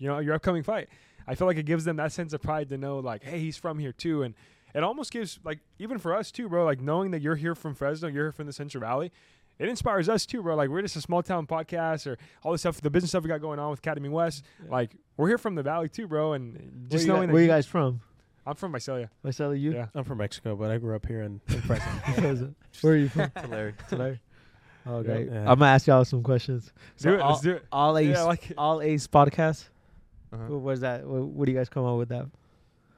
you know your upcoming fight, I feel like it gives them that sense of pride to know like, hey, he's from here too, and it almost gives like even for us too, bro. Like knowing that you're here from Fresno, you're here from the Central Valley. It inspires us too, bro. Like we're just a small town podcast, or all the stuff, the business stuff we got going on with Academy West. Like we're here from the valley too, bro. And just you, knowing guys, where you you- guys from? I'm from Visalia. Marcelo, you? Yeah. I'm from Mexico, but I grew up here in, in Fresno. *laughs* Where are you from? Hilarious. Tulare. Oh, Yeah. great. Yeah. I'm gonna ask y'all some questions. So do it. all, Let's do it. all Ace, Yeah, like all Ace podcast. Uh-huh. What was that? What, what do you guys come up with that?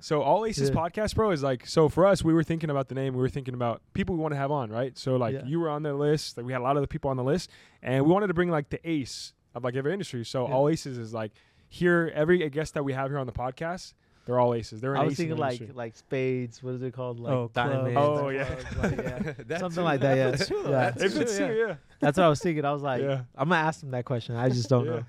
So all Aces Yeah. podcast, bro, is like so for us. We were thinking about the name. We were thinking about people we want to have on, right? So like Yeah. you were on the list. Like we had a lot of the people on the list, and we wanted to bring like the ace of like every industry. So Yeah. all Aces is like here. Every guest that we have here on the podcast, they're all aces. They're an I was ace in thinking the like industry. like spades. What is it called? Like Oh, diamonds. Oh, yeah. clubs, like, yeah. *laughs* Something like that. Yeah. That's true, yeah. That's true, yeah. yeah. That's what I was thinking. I was like, Yeah. I'm gonna ask him that question. I just don't Yeah. know.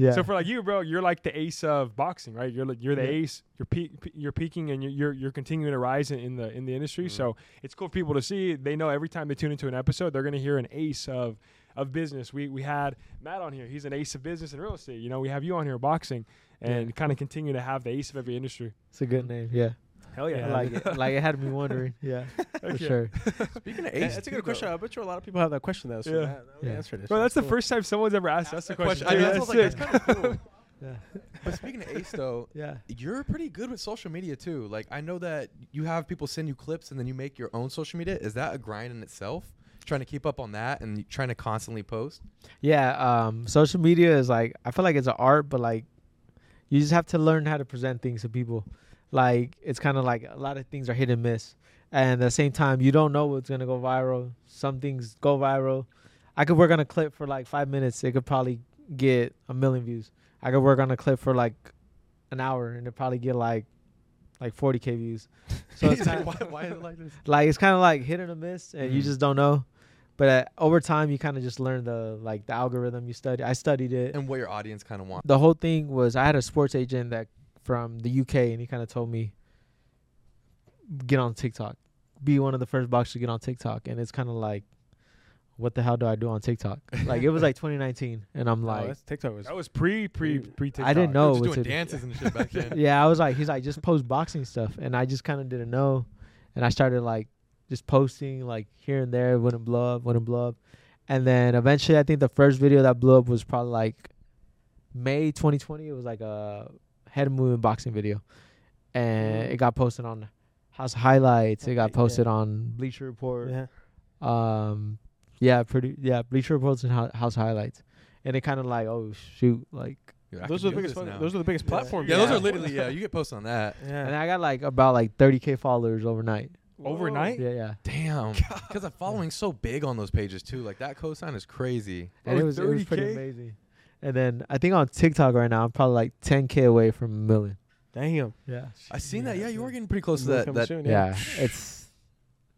Yeah. So for like you, bro, you're like the ace of boxing, right? You're like you're the Yeah. ace. You're pe- you're peaking and you're, you're you're continuing to rise in, in the in the industry. Mhm. So it's cool for people to see. They know every time they tune into an episode, they're gonna hear an ace of of business. We we had Matt on here. He's an ace of business and real estate. You know, we have you on here boxing and Yeah. kind of continue to have the ace of every industry. it's a good name. Yeah. Hell Yeah. I like it. Like it had me wondering. *laughs* Yeah. *laughs* For Okay. sure. Speaking of Yeah, ace, that's a good question. though. I bet you a lot of people have that question though. So Yeah. that, that Yeah. answer this. Bro, that's the cool. first time someone's ever asked us a question. I know, Yeah, that's what I was it. like, that's kind of cool. *laughs* Yeah. But speaking of ace, though, Yeah. you're pretty good with social media too. Like I know that you have people send you clips and then you make your own social media. Is that a grind in itself? Trying to keep up on that and trying to constantly post. Yeah, um, social media is like I feel like it's an art, but like you just have to learn how to present things to people. Like it's kind of like a lot of things are hit and miss, and at the same time you don't know what's gonna go viral. Some things go viral. I could work on a clip for like five minutes. It could probably get a million views. I could work on a clip for like an hour, and it probably get like like 40k views. So it's kind like, of why, why is it like this? like it's kind of like hit and a miss and you Mhm. just don't know but uh, over time you kind of just learn the like the algorithm you study i studied it And what your audience kind of wants. the whole thing was i had a sports agent that from the uk and he kind of told me get on tiktok be one of the first boxers to get on tiktok and it's kind of like what the hell do i do on tiktok *laughs* like it was like 2019 and i'm Oh, like that's TikTok was. That was pre pre Pre- pre. I didn't know just what's doing it- dances and shit back *laughs* then. yeah, I was like, he's like, just post boxing stuff, and I just kind of didn't know, and I started like just posting like here and there, wouldn't blow up, wouldn't blow up, and then eventually, I think the first video that blew up was probably like May 2020. It was like a head movement boxing video, and it got posted on House Highlights. It got Okay, yeah. posted on Bleacher Report. Yeah. Um, yeah, pretty yeah, Bleacher Reports and Hou- House Highlights, and it kind of like, oh shoot, like. Dude, I Those are the biggest. this fucking- now. Those are the biggest platforms. yeah, those are literally yeah. You get posts on that. *laughs* Yeah. And I got like about like 30k followers overnight. Overnight? Yeah, yeah. Damn, *laughs* because the following's so big on those pages too. Like that cosign is crazy. And it was it was pretty amazing. And then I think on TikTok right now I'm probably like 10k away from a million. Damn. Yeah. I seen that. Yeah, Yeah, you yeah. were getting pretty close to More that. that soon, Yeah. It's.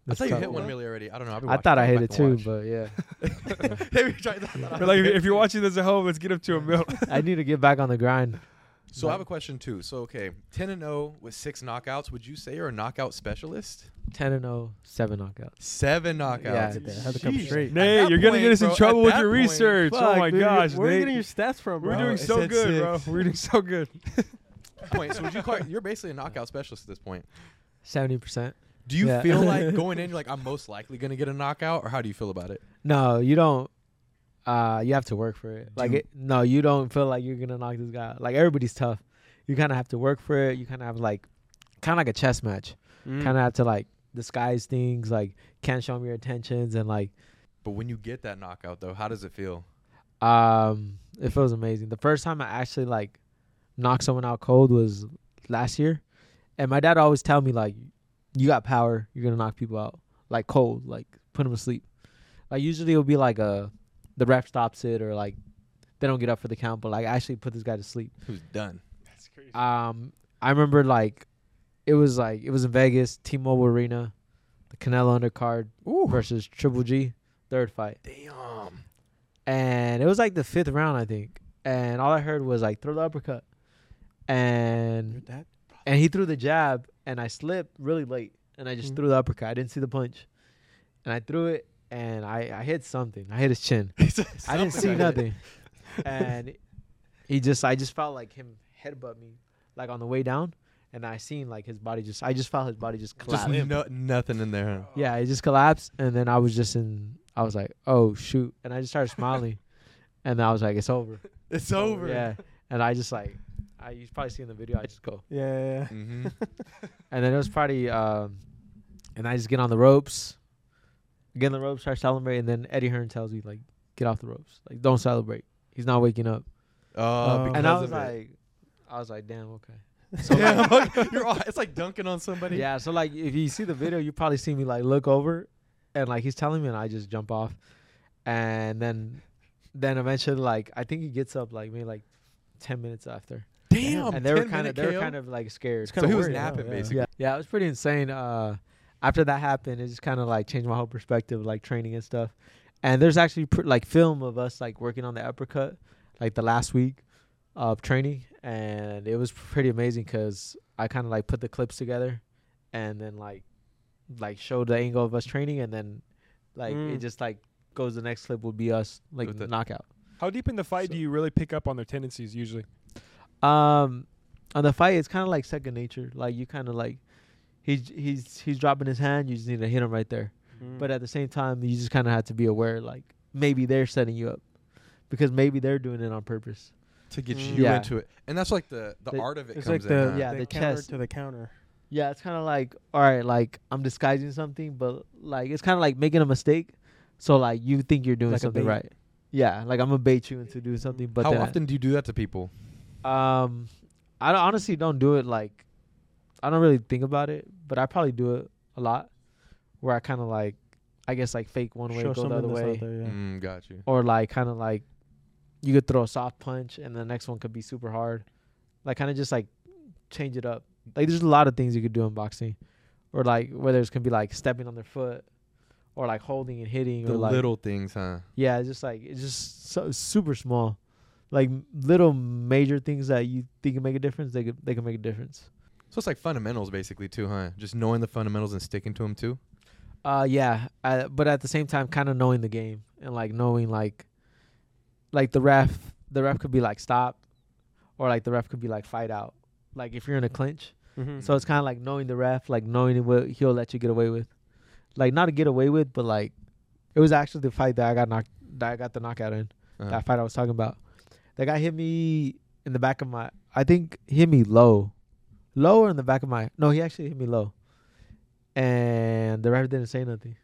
I it's thought you hit one milli already. I don't know. I've been I watching. thought I hit it back too, watch. but yeah. *laughs* Hey, we tried that. *laughs* But like if you're watching this at home, let's get up to a mil. *laughs* I need to get back on the grind. So I have a question too. So okay, ten and zero with six knockouts. Would you say you're a knockout specialist? 10 and 0, 7 knockouts. Seven knockouts. Yeah. They had to come Jeez. straight. At Nate, that you're gonna point, get us in bro, trouble at with that your point- research. oh Fuck, my dude, gosh, Where are you Nate. getting your stats from, We're doing it so said good, bro. six. We're doing so good. *laughs* Point. So would you call you're basically a knockout specialist at this point? 70%. Do you Yeah. feel like *laughs* going in, you're like, I'm most likely gonna get a knockout, or how do you feel about it? No, you don't. Uh, you have to work for it. Like it, no, you don't feel like you're gonna knock this guy. out. Like everybody's tough. You kind of have to work for it. You kind of have like, kind of like a chess match. Mm. Kind of have to like disguise things. Like can't show them your intentions and like But when you get that knockout, though, how does it feel? Um, it feels amazing. The first time I actually like knocked someone out cold was last year, and my dad always tell me like, "You got power. You're gonna knock people out like cold, like put them to sleep." Like usually it'll be like a, the ref stops it or like they don't get up for the count, but like I actually put this guy to sleep. Who's done? That's crazy. Um, I remember like, it was like it was in Vegas, T-Mobile Arena, the Canelo undercard Ooh. versus Triple G, third fight Damn. and it was like the fifth round, I think. And all I heard was like throw the uppercut, and that? and he threw the jab, and I slipped really late, and I just Mhm. threw the uppercut. I didn't see the punch, and I threw it, and I I hit something. I hit his chin. *laughs* I didn't see nothing, *laughs* and he just I just felt like him headbutt me like on the way down, and I seen like his body just I just felt his body just Just collapse. no, nothing in there. Huh? yeah, it just collapsed, and then I was just in. I was like, oh shoot, and I just started smiling, *laughs* and I was like, it's over. It's over. Yeah, and I just like, I you probably seen the video. I just go, Yeah, yeah, yeah. hmm and then it was probably, um, and I just get on the ropes, get on the ropes, start celebrating, and then Eddie Hearn tells me like, get off the ropes, like don't celebrate. He's not waking up, because and I was of it. like, I was like, damn, okay. *laughs* So yeah, like, like, *laughs* you're all, it's like dunking on somebody. yeah, so like if you see the video, you probably see me like look over, and like he's telling me, and I just jump off, and then, then eventually like I think he gets up like maybe like ten minutes after, Damn. and they were kind of they were kind of like scared. It's So kinda he was weird, napping, yeah. basically. Yeah, yeah, it was pretty insane. Uh, after that happened, it just kind of like changed my whole perspective, like training and stuff. And there's actually pr- like film of us like working on the uppercut, like the last week of training, and it was pretty amazing because I kind of like put the clips together, and then like like showed the angle of us training, and then like Mm. it just like goes. The next clip would be us like With the the- knockout. How deep in the fight So- do you really pick up on their tendencies usually? Um, on the fight, it's kind of like second nature. Like you kind of like he's he's he's dropping his hand. You just need to hit him right there. Mm. But at the same time, you just kind of have to be aware, like maybe they're setting you up because maybe they're doing it on purpose. to get Mm. you Yeah. into it, and that's like the the The- art of it it's comes like the in. huh? yeah, the, the counter chest. to the counter. Yeah, it's kind of like all right, like I'm disguising something, but like it's kind of like making a mistake. So like you think you're doing Like something right. Yeah, like I'm gonna bait you into doing something, but How then, often do you do that to people? Um, I don't- honestly don't do it like I don't really think about it, but I probably do it a lot, where I kind of like I guess like fake one way, Show go the other way. out there, yeah. Mm, got you. or like kind of like you could throw a soft punch and the next one could be super hard like kind of just like change it up like there's a lot of things you could do in boxing or like whether it's gonna be like stepping on their foot or like holding and hitting The or like little things, huh? yeah it's just like it's just so, super small like little major things that you think can make a difference they could they can make a difference So it's like fundamentals, basically, too, huh? Just knowing the fundamentals and sticking to them too. Uh, yeah, uh, but at the same time, kind of knowing the game and like knowing like, like the ref, the ref could be like stop, or like the ref could be like fight out. Like if you're in a clinch, Mm-hmm. so it's kind of like knowing the ref, like knowing what he'll let you get away with, like not to get away with, but like it was actually the fight that I got knocked, that I got the knockout in. Uh-huh. That fight I was talking about. That guy hit me in the back of my. I think hit me low, low or in the back of my. No, he actually hit me low, and the ref didn't say nothing,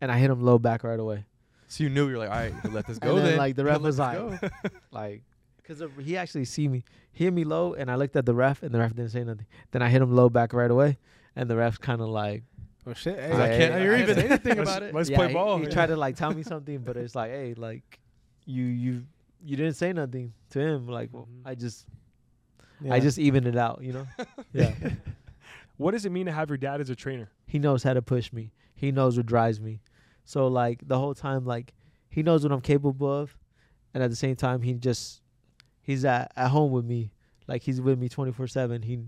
and I hit him low back right away. So you knew you're like, all right, let this *laughs* go. and then, then like the Let ref was like, *laughs* like, *laughs* because he actually see me, hit me low, and I looked at the ref, and the ref didn't say nothing. Then I hit him low back right away, and the ref kind of like, Oh shit! I Hey, can't- hear even- anything about it. Let's yeah, play ball. He yeah. tried to like tell me something, but it's like, hey, like, you you you didn't say nothing to him. Like, well, Mhm. I just I just evened it out, you know. *laughs* yeah, *laughs* What does it mean to have your dad as a trainer? he knows how to push me. He knows what drives me. So like the whole time, like he knows what I'm capable of, and at the same time, he just he's at at home with me. Like he's with me 24 seven. He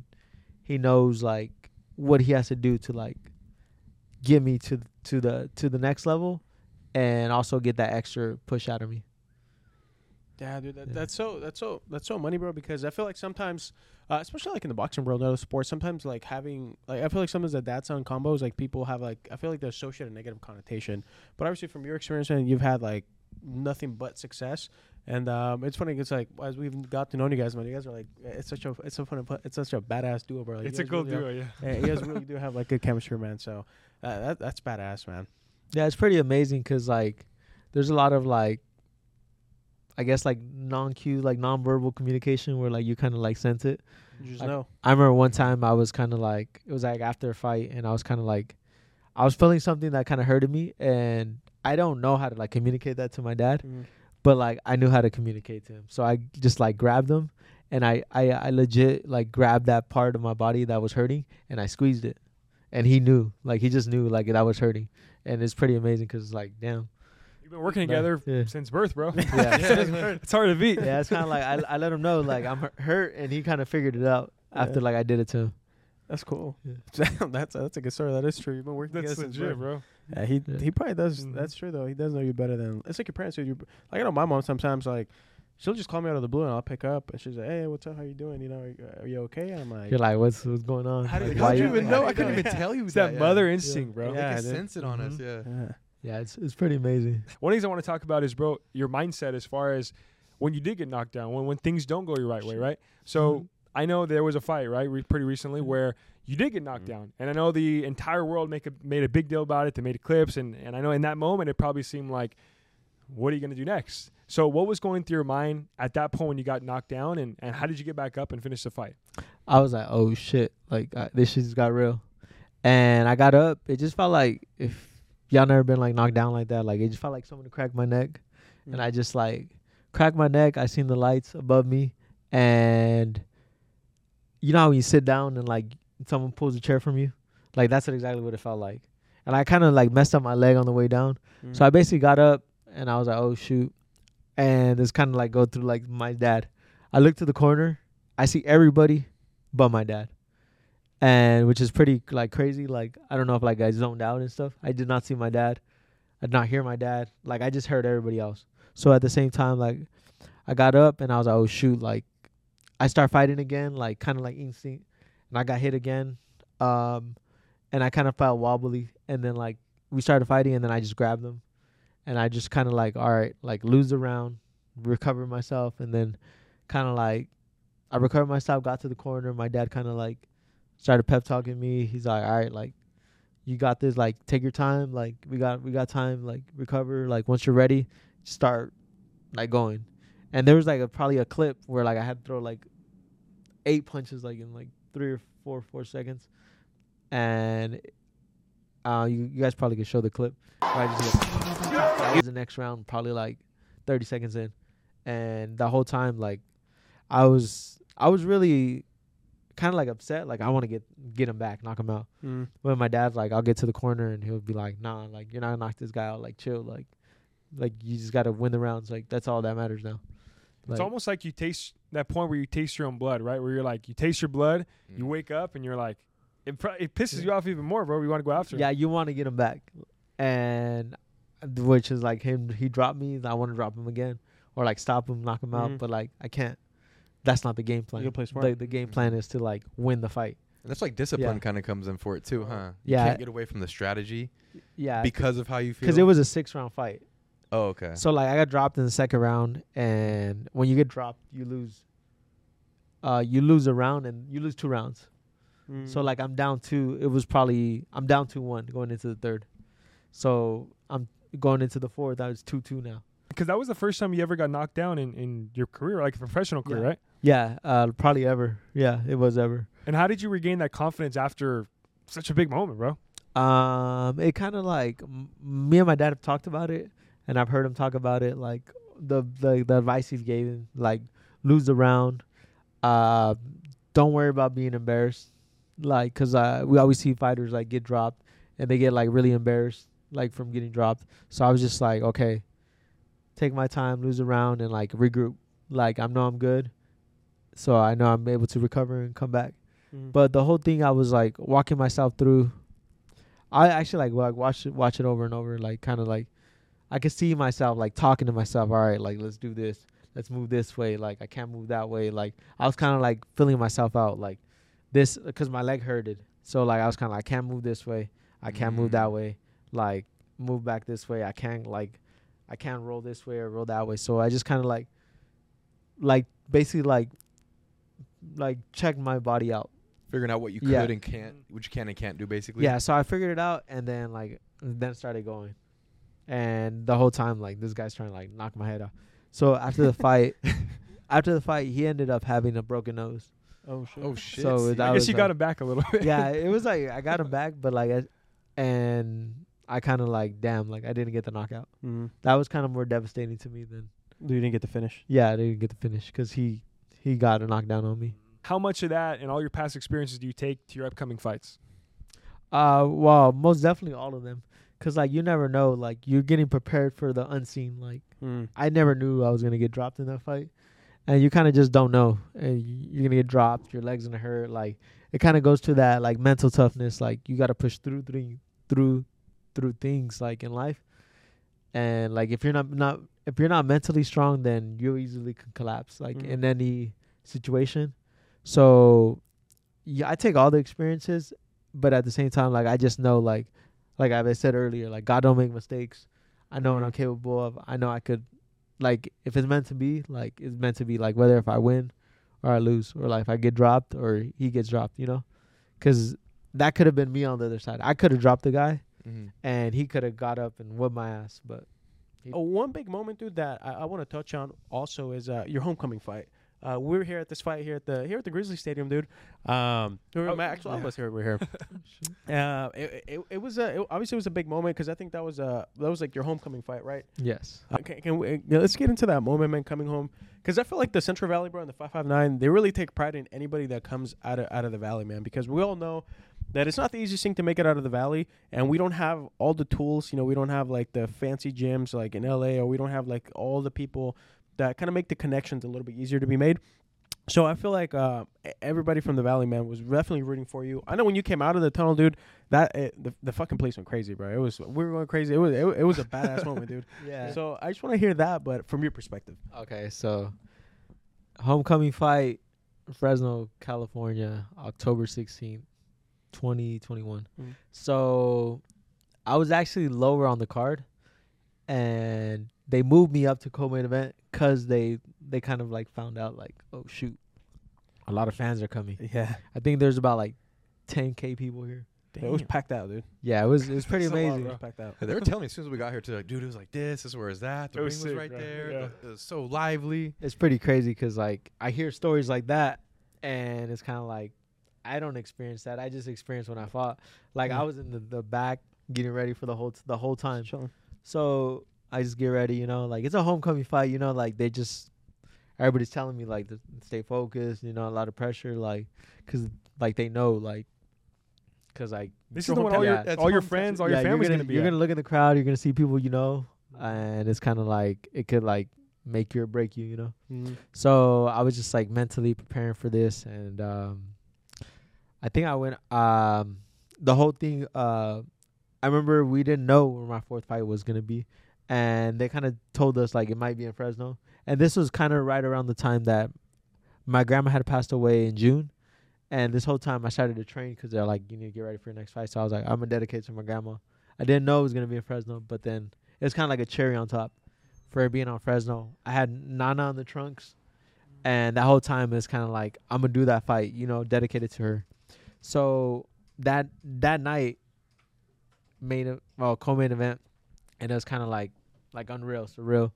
he knows like what he has to do to like get me to to the to the next level, and also get that extra push out of me. Yeah, dude, that, Yeah. that's so that's so that's so money, bro. Because I feel like sometimes, uh, especially like in the boxing world, and other sports, sometimes like having like I feel like sometimes the dad son combos, like people have like I feel like they associate a negative connotation. But obviously, from your experience, and you've had like nothing but success. And um, it's funny. It's like as we've got to know you guys, man, you guys are like it's such a it's so fun. It's such a badass duo, bro. Like, it's a guys cool really are- duo, yeah. Yeah, you guys really *laughs* do have like good chemistry, man. So uh, that that's badass, man. Yeah, it's pretty amazing because like there's a lot of like I guess like non-cue, like non-verbal communication where like you kind of like sense it. You just I- know. I remember one time I was kind of like it was like after a fight and I was kind of like I was feeling something that kind of hurted me and I don't know how to like communicate that to my dad, Mhm. but like I knew how to communicate to him. So I just like grabbed him and I I I legit like grabbed that part of my body that was hurting and I squeezed it. And he knew, like he just knew like that was hurting. And it's pretty amazing it's like damn. You've been working Yeah. together Yeah. since birth, bro. *laughs* Yeah. *laughs* it's hard to beat. yeah, it's kind of like I, I let him know like I'm hurt, and he kind of figured it out after like I did it to him. That's cool. Yeah. *laughs* that's a, that's a good story. That is true. You've been working That's together since birth. bro. Yeah, he Yeah. he probably does. Mhm. That's true though. He does know you better than it's like your parents. do. You like I know my mom sometimes like she'll just call me out of the blue and I'll pick up and she's like, "Hey, what's up? How you doing? You know, are you, are you okay?" I'm like, You're like, what's what's going on? How did- Like, how why How'd you you- even know? I couldn't even tell you It's that. that yeah. mother instinct, bro. Yeah, They can sense it on us. Mhm. Yeah. Yeah. Yeah, it's it's pretty amazing. One of the things I want to talk about is, bro, your mindset as far as when you did get knocked down, when when things don't go your right way, right? So Mhm. I know there was a fight, right, re- pretty recently where you did get knocked Mhm. down, and I know the entire world make a, made a big deal about it. They made clips, and and I know in that moment it probably seemed like, what are you gonna do next? So what was going through your mind at that point when you got knocked down, and and how did you get back up and finish the fight? I was like, oh shit, like uh, this shit just got real. And I got up. It just felt like if y'all never been like knocked down like that, like it just felt like someone cracked my neck, and I just like cracked my neck. I seen the lights above me, and you know how when you sit down and like someone pulls a chair from you, like that's exactly what it felt like. And I kind of like messed up my leg on the way down, Mm. so I basically got up and I was like, oh shoot, and this kind of like go through like my dad. I look to the corner, I see everybody but my dad, and which is pretty like crazy. Like I don't know if like I zoned out and stuff. I did not see my dad. I did not hear my dad. Like I just heard everybody else. So at the same time, like I got up and I was like, oh shoot, like I start fighting again, like kind of like instinct, and I got hit again, um, and I kind of felt wobbly, and then like we started fighting, and then I just grabbed them, and I just kind of like all right, like lose the round, recover myself, and then kind of like I recovered myself, got to the corner. My dad kind of like started pep talking me. He's like, all right, like you got this. Like take your time. Like we got we got time. Like recover. Like once you're ready, start like going. And there was like a, probably a clip where like I had to throw like eight punches like in like three or four four seconds, and uh you, you guys probably could show the clip. That was the next round, probably like thirty seconds in, and the whole time like I was I was really kind of like upset. Like I want to get get him back, knock him out. Mm. But my dad's like, I'll get to the corner and he'll be like, Nah, like you're not gonna knock this guy out. Like chill, like like you just gotta win the rounds. Like that's all that matters now. it's almost like you taste that point where you taste your own blood, right? Where you're like, you taste your blood, you Mm. wake up, and you're like, it, pro- it pisses Yeah. you off even more, bro. You want to go after. him. yeah, you want to get him back, and which is like him. He dropped me. I want to drop him again, or like stop him, knock him out. Mhm. But like I can't. That's not the game plan. gotta play smart. The, the game plan is to like win the fight. And that's like discipline Yeah. kind of comes in for it too, huh? You Yeah. can't get away from the strategy Yeah, because of how you feel. because it was a six round fight. Oh, okay. So like I got dropped in the second round, and when you get dropped, you lose. Uh, you lose a round and you lose two rounds. Mm. So like I'm down two. It was probably I'm down two one going into the third. So I'm going into the fourth. I was two two now. because that was the first time you ever got knocked down in, in your career, like a professional career, Yeah. right? Yeah, uh, probably ever. Yeah, it was ever. And how did you regain that confidence after such a big moment, bro? Um, it kind of like m- me and my dad have talked about it, and I've heard him talk about it. Like the the the advice he gave him, like lose the round, uh, don't worry about being embarrassed, like because uh, we always see fighters like get dropped and they get like really embarrassed, like from getting dropped. So I was just like, okay, take my time, lose a round, and like regroup. Like I know I'm good, so I know I'm able to recover and come back. Mm. But the whole thing, I was like walking myself through. I actually like like watch it, watch it over and over, like kind of like I could see myself like talking to myself. All right, like let's do this, let's move this way. Like I can't move that way. Like I was kind of like feeling myself out, like this because my leg hurted. So like I was kind of like I can't move this way, I can't move that Mm. way. Like move back this way, I can't like I can't roll this way or roll that way. So I just kind of like like basically like like checked my body out. Figuring out what you could Yeah. and can't, what you can and can't do, basically. Yeah, so I figured it out, and then like then started going, and the whole time like this guy's trying to like knock my head off. So after the fight, *laughs* after the fight, he ended up having a broken nose. oh shit. Oh shit. So see? that I was guess you like- got him back a little bit. yeah, it was like I got him *laughs* back, but like, I, and I kind of like damn, like I didn't get the knockout. Mm. That was kind of more devastating to me than You didn't get the finish. yeah, I didn't get the finish because he he got a knockdown on me. How much of that and all your past experiences do you take to your upcoming fights? Uh, well, most definitely all of them, cause like you never know, like you're getting prepared for the unseen, like. Mm. I never knew I was gonna get dropped in that fight, and you kind of just don't know, and you're gonna get dropped. Your legs gonna hurt. Like it kind of goes to that like mental toughness. Like you got to push through through through through things like in life, and like if you're not not if you're not mentally strong, then you easily can collapse, like Mhm. in any situation. So, yeah, I take all the experiences, but at the same time, like I just know, like, like I said earlier, like God don't make mistakes. I know what I'm capable of. I know I could, like, if it's meant to be, like it's meant to be. Like whether if I win or I lose, or like if I get dropped or he gets dropped, you know, because that could have been me on the other side. I could have dropped the guy, Mhm. and he could have got up and whooped my ass, but. Oh, one big moment, dude, that I, I want to touch on also is uh, your homecoming fight. Uh, we were here at this fight here at the here at the Grizzly Stadium, dude. Um, we were, Oh, actually, all of yeah. us here were here. *laughs* uh, it, it, it was a it, obviously it was a big moment because I think that was uh that was like your homecoming fight, right? Yes. Uh, can, can we, yeah, let's get into that moment, man, coming home. Because I feel like the Central Valley, bro, and the 559, they really take pride in anybody that comes out of, out of the valley, man. Because we all know that it's not the easiest thing to make it out of the valley. And we don't have all the tools. You know, we don't have like the fancy gyms like in LA, or we don't have like all the people that kind of make the connections a little bit easier to be made. So I feel like uh, everybody from the valley, man, was definitely rooting for you. I know when you came out of the tunnel, dude, that eh, the, the fucking place went crazy, bro. It was we were going crazy. It was it, it was a badass moment, dude. *laughs* Yeah. So I just want to hear that, but from your perspective. Okay, so homecoming fight, Fresno, California, October sixteenth, twenty twenty one. Mm. So I was actually lower on the card, and they moved me up to co-main event because they they kind of like found out like oh shoot, a lot of fans are coming. Yeah, I think there's about like ten k people here. it was packed out, dude. Yeah, it was it was *laughs* pretty That's a lot, amazing. It was packed out. They were telling me as soon as we got here, too, like, dude, it was like this. This is where it's. The It ring was was, right bro. there. Yeah. The- It was so lively. it's pretty crazy because like I hear stories like that, and it's kind of like I don't experience that. I just experienced when I fought. Like I was in the, the back getting ready for the whole t- the whole time. Chilling. So I just get ready, you know. Like it's a homecoming fight, you know. Like they just everybody's telling me like to stay focused, you know. A lot of pressure, like because like they know like because like This is the one all your Yeah. All your friends, all yeah, your family's you're gonna, be. You're at. gonna look in the crowd. You're gonna see people you know, and it's kind of like it could like make you or break you, you know. Mm-hmm. So I was just like mentally preparing for this, and um, I think I went. Um, the whole thing. Uh, I remember we didn't know where my fourth fight was gonna be, and they kind of told us like it might be in Fresno, and this was kind of right around the time that my grandma had passed away in June, and this whole time I started to train because they're like, you need to get ready for your next fight. So I was like, I'm gonna dedicate to my grandma. I didn't know it was gonna be in Fresno, but then it was kind of like a cherry on top for being on Fresno. I had Nana on the trunks, and that whole time is kind of like I'm gonna do that fight, you know, dedicated to her. So that that night, made a well co-main event, and it was kind of like like unreal, surreal.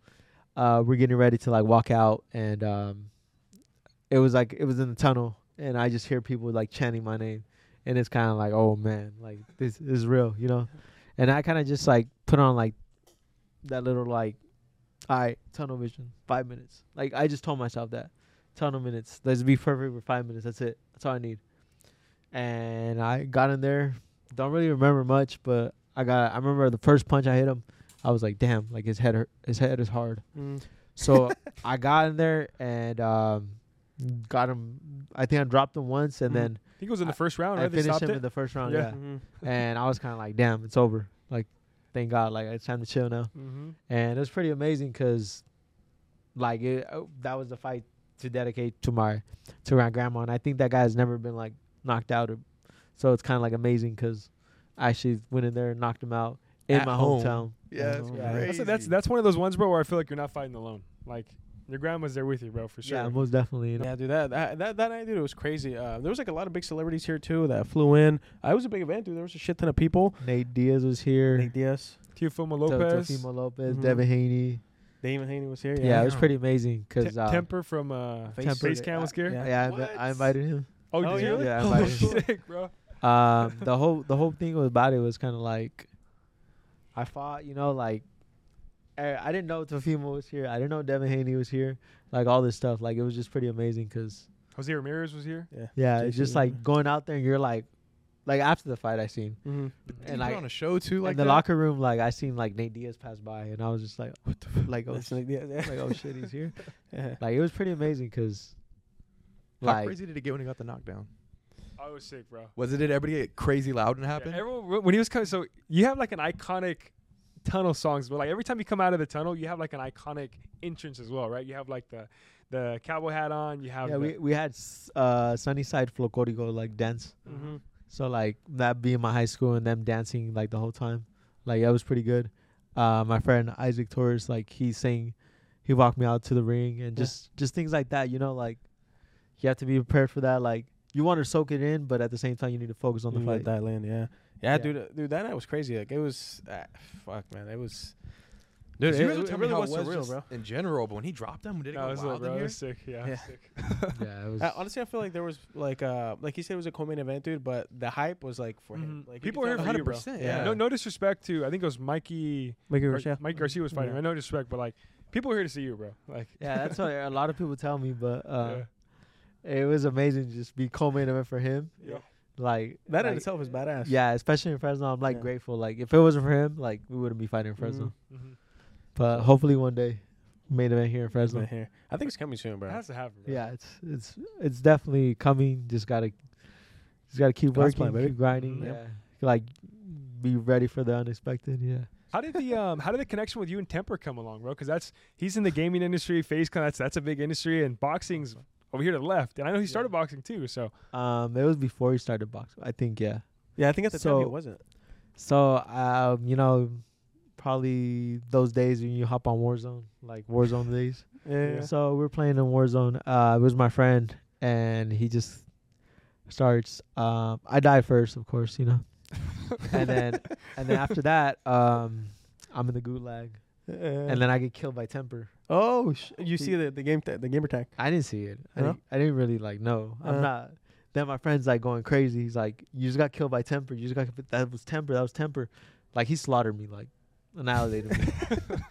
Uh, we're getting ready to like walk out, and um, it was like it was in the tunnel, and I just hear people like chanting my name, and it's kind of like, oh man, like this is real, you know. And I kind of just like put on like that little like, all right, tunnel vision, five minutes. Like I just told myself that tunnel minutes. Let's be perfect for five minutes. That's it. That's all I need. And I got in there. Don't really remember much, but I got. I remember the first punch I hit him. I was like, damn, like his head hurt. His head is hard. Mm. So *laughs* I got in there and um, got him. I think I dropped him once, and Mhm. then I think it was in the first round, I right? They finished him it. in the first round. Yeah. Yeah, Mm-hmm. and I was kind of like, damn, it's over. Like, thank God, like it's time to chill now. mm-hmm. And it was pretty amazing because, like, it, uh, that was the fight to dedicate to my to my grandma, and I think that guy has never been like knocked out. Or, so it's kind of like amazing because I actually went in there and knocked him out in At my home. hometown. Yeah, that's Yeah. crazy. That's, that's that's one of those ones, bro, where I feel like you're not fighting alone. Like your grandma's there with you, bro, for sure. Yeah, most definitely. You know? Yeah, dude, that, that that that night, dude, it was crazy. Uh, there was like a lot of big celebrities here too that flew in. Uh, it was a big event, dude. There was a shit ton of people. Nate Diaz was here. Nate Diaz, Teofimo Lopez, Teofimo Lopez, Mhm. Devin Haney. Damon Haney was here. Yeah, Yeah, it was pretty amazing Te- because uh, Temper from uh, Face- Face, Cam was here. yeah. yeah, I, I invited him. Oh, Oh, did you? yeah? Yeah, I oh, invited him. sick, bro. Um, *laughs* the whole the whole thing about it was kind of like I fought, you know, like I, I didn't know Teofimo was here. I didn't know Devin Haney was here. Like all this stuff, like it was just pretty amazing because Jose Ramirez was here. yeah. yeah, it's just like going out there and you're like, like after the fight I seen Mm-hmm. and and like like on a show too, like in the that? locker room, like I seen like Nate Diaz pass by and I was just like, What the fuck? like oh, That's sh- like, yeah, yeah. like oh shit, he's here. *laughs* yeah. Like it was pretty amazing because like, How like crazy did it get when he got the knockdown? I was sick, bro. Was it? Did everybody get crazy loud and Yeah, happen? everyone when he was coming. So you have like an iconic tunnel songs, but like every time you come out of the tunnel, you have like an iconic entrance as well, right? You have like the the cowboy hat on. You have Yeah, the, we we had s- uh Sunnyside Folklorico like dance. Mm-hmm. So like that being my high school and them dancing like the whole time, like that was pretty good. Uh, my friend Isaac Torres, like he sang, he walked me out to the ring and Yeah. just just things like that. You know, like you have to be prepared for that. Like you want to soak it in, but at the same time you need to focus on the You fight. let that land, yeah. yeah. Yeah. dude, uh, dude, that night was crazy. Like it was, uh, fuck, man, it was. Dude, You it, guys it telling me really was it surreal, bro. In general, but when he dropped them, did it no, go it was, wild bro, in here? sick. Yeah, Yeah. sick. *laughs* yeah, it was. Uh, honestly, I feel like there was like, uh, like he said, it was a co-main event, dude. But the hype was like for him. Mhm. Like People could were here for you, bro. 100%, yeah. yeah. No, no disrespect to I think it was Mikey. Mikey Gar- Garcia. Mike Garcia was fighting. Yeah. right? No disrespect, but like people are here to see you, bro. Like yeah, that's what a lot of people tell me, but uh, yeah. It was amazing to just be co-main event for him. Yeah. Like That in itself is badass. Yeah, especially in Fresno, I'm like Yeah. grateful. Like if it wasn't for him, like we wouldn't be fighting in Fresno. Mhm. Mhm. But hopefully one day, main event here in Fresno Fresno. here. I think it's coming soon, bro. It has to happen. Bro. Yeah, it's it's it's definitely coming. Just gotta just gotta keep God's working, plan, keep grinding. Mhm. Yeah, like be ready for the unexpected. Yeah. How did the um how did the connection with you and Temper come along, bro? Because that's he's in the gaming industry, FaZe Clan that's that's a big industry, and boxing's over here to the left. And I know he started boxing too. So Um, it was before he started boxing. I think yeah. yeah, I think at the time So- it wasn't. So um, you know, probably those days when you hop on Warzone, like Warzone *laughs* days. Yeah. So we're playing in Warzone. Uh, it was my friend, and he just starts. Um, I die first, of course, you know, *laughs* and then and then after that, um, I'm in the gulag, and then I get killed by Temper. Oh, sh- you see the the game th- the gamer tag. I didn't see it. I, No? didn't, I didn't really like. I'm Uh. not. Then my friend's like going crazy. He's like, "You just got killed by Temper. You just got that was Temper. That was Temper." Like he slaughtered me, like annihilated me.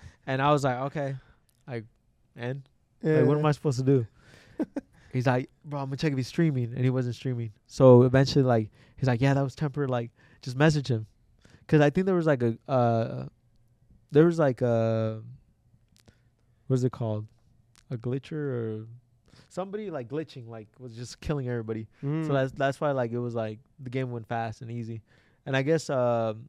*laughs* and I was like, "Okay, like, and like, what am I supposed to do?" *laughs* he's like, "Bro, I'm gonna check if he's streaming," and he wasn't streaming. So eventually, like, he's like, "Yeah, that was Temper. Like, just message him," because I think there was like a, uh, there was like a, what's it called, a glitcher or somebody like glitching, like was just killing everybody. Mm. So that's that's why like it was like the game went fast and easy. And I guess um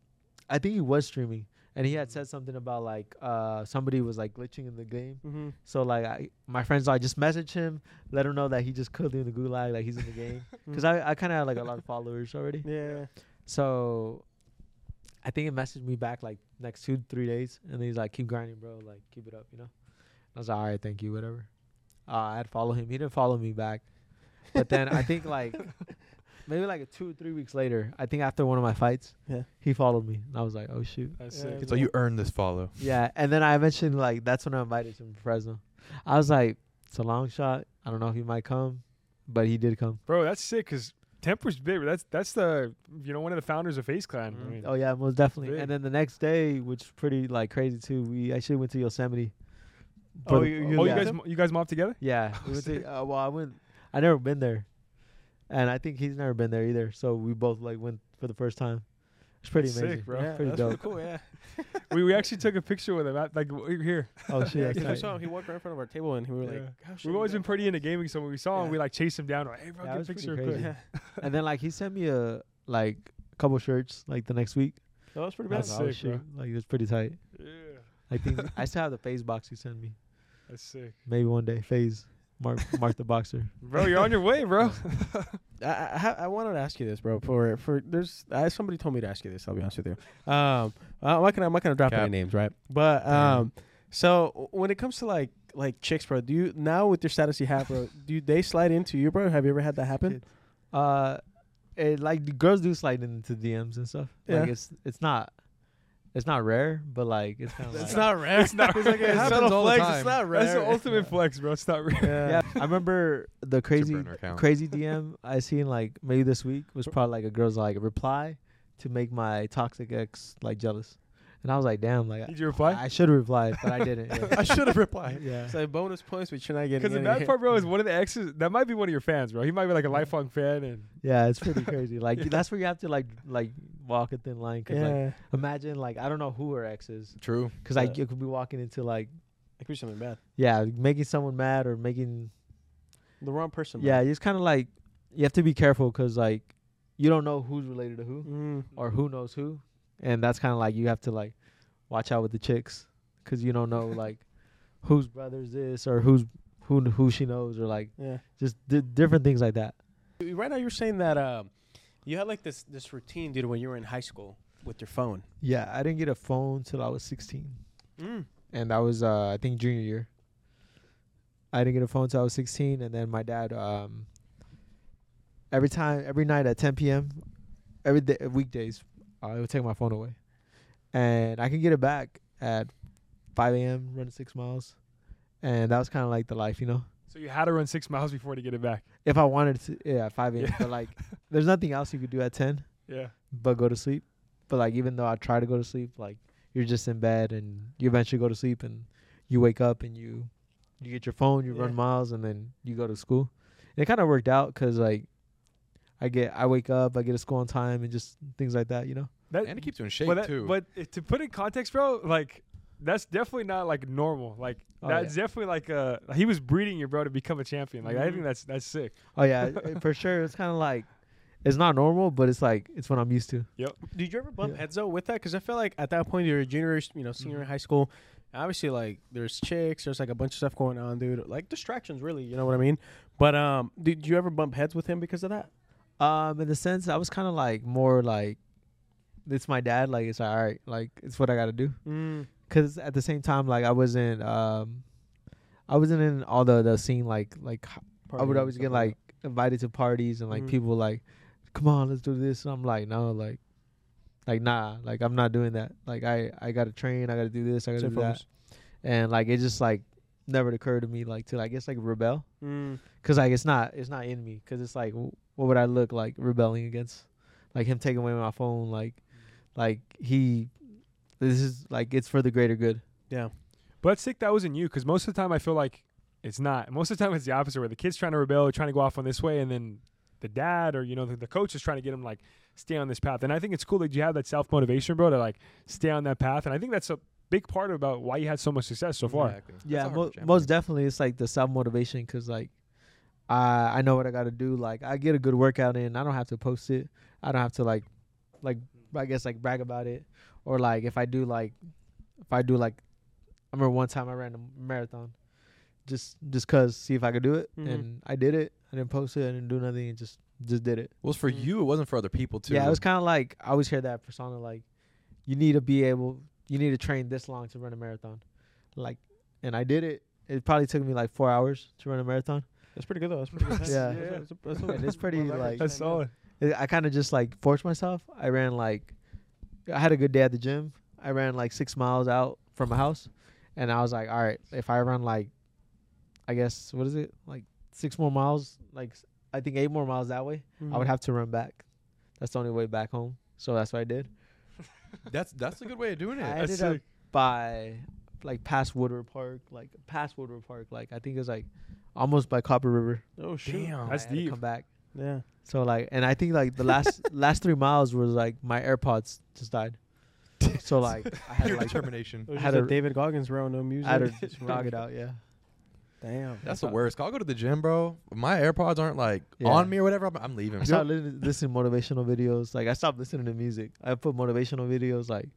I think he was streaming and he had said something about like uh somebody was like glitching in the game. Mm-hmm. So like I my friends I just message him, let him know that he just killed in the gulag, like he's in the game. *laughs* Because I I kind of had like a lot of followers already. Yeah. So I think he messaged me back like next two three days, and he's like, "Keep grinding, bro. Like keep it up, you know." I was like, "All right, thank you, whatever." Uh, I'd follow him. He didn't follow me back, but then I think like *laughs* maybe like two or three weeks later, I think after one of my fights, Yeah. he followed me, and I was like, "Oh shoot." That's Yeah, sick. So you earned this follow. Yeah, and then I mentioned like that's when I invited him to Fresno. I was like, "It's a long shot. I don't know if he might come, but he did come." Bro, that's sick because Temper's big. That's that's the you know one of the founders of FaZe Clan. I Mhm. mean, Oh yeah, most definitely. Big. And then the next day, which is pretty like crazy too, we actually went to Yosemite. Oh, the- you- you oh, you Yeah. guys you guys mob together? Yeah, *laughs* we went to. Uh, well, I went. I never been there, and I think he's never been there either. So we both like went for the first time. It's pretty That's amazing, sick, bro. Yeah, Pretty that's really dope. cool. Yeah. *laughs* we we actually took a picture with him. At, like w- here. Oh shit, *laughs* yeah, we saw him. He walked right in front of our table, and we were Yeah. like, "Oh, shit, We've always been pretty into gaming, so when we saw him, we like chased him down. Like, hey, bro, Yeah, get a picture. crazy. quick. Yeah. and then like he sent me a like couple shirts like the next week. That was pretty I bad. was That's oh, sick, bro. shit. Like it's pretty tight. Yeah, I think I still have the FaZe box he sent me. That's sick, Maybe one day FaZe. Mark Mark the boxer. *laughs* bro. You're on your way, bro. *laughs* I, I, I wanted to ask you this, bro. For for there's I, somebody told me to ask you this. I'll be honest with you. Um, I'm not gonna I'm not gonna drop Cap. any names, right? But um, so when it comes to like like chicks, bro, do you now with your status you have, bro? *laughs* do they slide into you, bro? Have you ever had that happen? Uh, it, like the girls do slide into DMs and stuff. Like Yeah. it's it's not it's not rare, but like it's kind of like It's not rare. It's not- It's like it a happens subtle all the flex. time. It's not rare. That's the ultimate flex, bro. It's not real. yeah. I remember the crazy burner account. crazy *laughs* DM I seen like maybe this week was probably like a girl's like reply to make my toxic ex like jealous, and I was like, damn, like Did you reply? I should have replied, but I *laughs* didn't. Yeah. I should have replied. *laughs* yeah. It's like bonus points, but you're not getting. Because the any. bad part, bro, is one of the exes. That might be one of your fans, bro. He might be like a lifelong fan, and Yeah, it's pretty crazy. Like that's where you have to like like walk a thin line. Cause like Yeah, imagine like I don't know who her ex is, True. cause like Yeah. you could be walking into like it could be something bad. yeah making someone mad or making The wrong person. yeah. It's kind of like you have to be careful, cause like you don't know who's related to who Mm. or who knows who, and that's kind of like you have to like watch out with the chicks, cause you don't know *laughs* like whose brother's this or who's who who she knows or like Yeah. just di- different things like that. Right now, you're saying that um, you had like this this routine, dude, when you were in high school with your phone. Yeah, I didn't get a phone till I was 16, Mm. and that was uh, I think junior year. I didn't get a phone till I was 16, and then my dad um, every time every night at 10 p.m. every day weekdays uh, he would take my phone away, and I can get it back at 5 a.m. running six miles, and that was kind of like the life, you know. So you had to run six miles before to get it back. If I wanted to, yeah, 5 a.m. Yeah. But like, *laughs* there's nothing else you could do at 10 Yeah. but go to sleep. But like, even though I try to go to sleep, like you're just in bed and you eventually go to sleep and you wake up and you you get your phone, you Yeah. run miles, and then you go to school. And it kind of worked out 'cause like I get I wake up, I get to school on time, and just things like that, you know. That, And it keeps you in shape but that- too. But to put in context, bro, like that's definitely not like normal. Like Oh, that's definitely like uh he was breeding you, bro, to become a champion. Like I Mhm. think that's that's sick. Oh yeah, for sure. It's kind of like it's not normal, but it's like it's what I'm used to. Yep. Did you ever bump Yeah. heads though with that? Because I feel like at that point you're a junior, you know, senior in high school. Obviously, like there's chicks, there's like a bunch of stuff going on, dude. Like distractions, really. You know what I mean? But um, did you ever bump heads with him because of that? Um, in the sense, I was kind of like more like it's my dad. Like it's all right. Like it's what I got to do. Mm. Cause at the same time, like I wasn't, um, I wasn't in all the the scene. Like like h- I would always get like invited to parties and like Mhm. people like, come on, let's do this. And I'm like, no, like, like nah, like I'm not doing that. Like I I gotta train. I gotta do this. I gotta do that. And like it just like never occurred to me like to I guess like rebel. Mm. Cause like it's not it's not in me. Cause it's like what would I look like rebelling against? Like him taking away my phone. Like like he. This is like it's for the greater good. Yeah. But it's sick that was in you because most of the time I feel like it's not. Most of the time it's the opposite, where the kid's trying to rebel, trying to go off on this way, and then the dad or you know the, the coach is trying to get him like stay on this path. And I think it's cool that you have that self motivation, bro, to like stay on that path. And I think that's a big part about why you had so much success so far. Exactly. Yeah, mo- most definitely, it's like the self motivation because like I I know what I got to do. Like I get a good workout in, I don't have to post it. I don't have to like like I guess like brag about it or like if I do like if I do like I remember one time I ran a marathon just just cause see if I could do it Mhm. and I did it. I didn't post it. I didn't do nothing. And just just did it. Well, it was for Mm. you. It wasn't for other people too. Yeah, it was kind of like I always hear that persona like you need to be able you need to train this long to run a marathon. Like and I did it. It probably took me like 4 hours to run a marathon. That's pretty good though. That's pretty good. *laughs* Yeah. That's a- that's it's pretty, like- That's yeah. solid. I- I kind of just like forced myself. I ran like I had a good day at the gym. I ran like 6 miles out from my house and I was like, "All right, if I run like I guess what is it? Like 6 more miles, like I think 8 more miles that way, I Mm-hmm. would have to run back. That's the only way back home. So that's what I did. *laughs* That's that's a good way of doing it. I That's ended up by like past Woodward Park, like past Woodward Park, like I think it was like almost by Copper River. Oh shit. Damn, I that's had to deep. Come back. Yeah. So like, and I think like the last *laughs* last three miles was like my AirPods just died. So *laughs* like I had to like determination. I had a a- David Goggins row, no music. I had to *laughs* Just just run. knock it out. Yeah. Damn. That's the worst. I'll go to the gym, bro. If my AirPods aren't like Yeah. on me or whatever, I'm, I'm leaving. I started li- listening to motivational videos. Like I stopped listening to music. I put motivational videos like,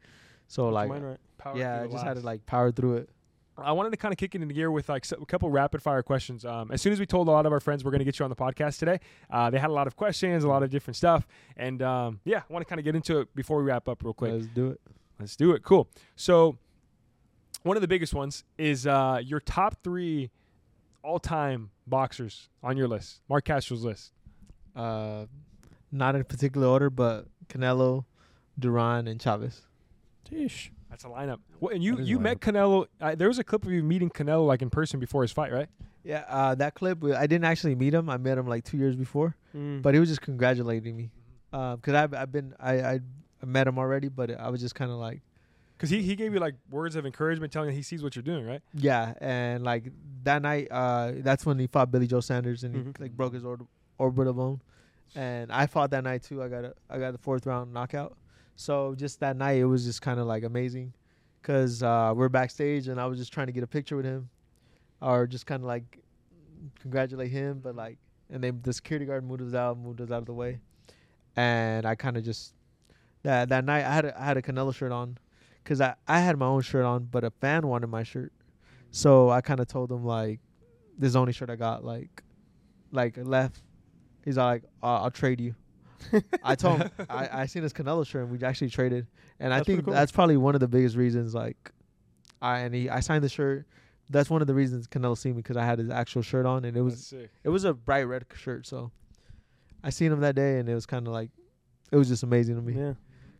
so That's like mine right. Power yeah, I through the just had to last. like power through it. I wanted to kind of kick it into gear with like s- a couple rapid fire questions. Um, as soon as we told a lot of our friends we're going to get you on the podcast today, uh, they had a lot of questions, a lot of different stuff, and um, yeah, I want to kind of get into it before we wrap up real quick. Let's do it. Let's do it. Cool. So, one of the biggest ones is uh, your top three all-time boxers on your list, Marc Castro's list. Uh, not in particular order, but Canelo, Duran, and Chavez. Sheesh. That's a lineup. Well, and you you met Canelo. Uh, there was a clip of you meeting Canelo like in person before his fight, right? Yeah, uh, that clip. I didn't actually meet him. I met him like two years before, Mm. but he was just congratulating me. because I've I've been I, I met him already, but I was just kind of like Because he, he gave you like words of encouragement, telling you he sees what you're doing, right? yeah, and like that night, uh, that's when he fought Billy Joe Saunders and Mhm. he like broke his or- orbital bone, and I fought that night too. I got a I got the fourth round knockout. So just that night, it was just kind of like amazing, cause uh, we're backstage and I was just trying to get a picture with him, or just kind of like congratulate him, but like, and then the security guard moved us out, moved us out of the way, and I kind of just that that night I had a, I had a Canelo shirt on, because I I had my own shirt on, but a fan wanted my shirt, so I kind of told him like, this is the only shirt I got. Like, like left. He's like, I'll, I'll trade you. *laughs* I told him *laughs* I I seen his Canelo shirt and we actually traded, and I That's pretty think cool. that's probably one of the biggest reasons. Like, I and he I signed the shirt. That's one of the reasons Canelo seen me because I had his actual shirt on, and it was it was a bright red shirt. So I seen him that day, and it was kind of like it was just amazing to me. Yeah.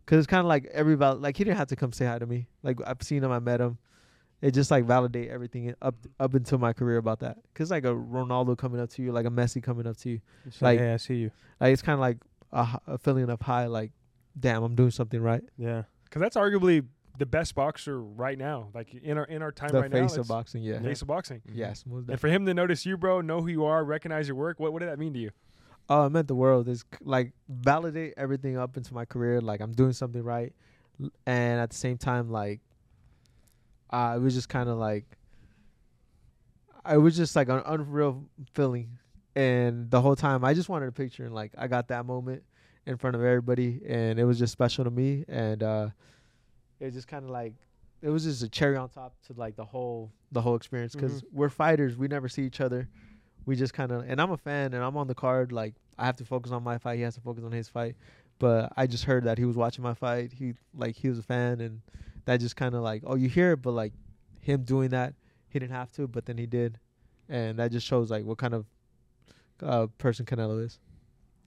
Cause it's kind of like every val- like he didn't have to come say hi to me. Like I've seen him, I met him. It just like validate everything up up until my career about that. Cause like a Ronaldo coming up to you, like a Messi coming up to you. It's Like- like, hey, I see you. Like it's kind of like a, h- a feeling of high. Like, damn, I'm doing something right. Yeah. Because that's arguably the best boxer right now. Like in our in our time the right now, face that's of boxing, yeah. face of boxing. Yes, And for him to notice you, bro, know who you are, recognize your work, what what did that mean to you? Oh, it meant the world. Is like validate everything up into my career. Like I'm doing something right, L- and at the same time, like, uh, it was just kind of like, I was just like an unreal feeling, and the whole time I just wanted a picture, and like I got that moment in front of everybody, and it was just special to me, and uh, it was just kind of like. It was just a cherry on top to like the whole the whole experience because we're fighters. We never see each other we just kind of and I'm a fan and I'm on the card like I have to focus on my fight he has to focus on his fight but I just heard that he was watching my fight he like he was a fan and that just kind of like oh you hear it but like him doing that he didn't have to but then he did and that just shows like what kind of uh person Canelo is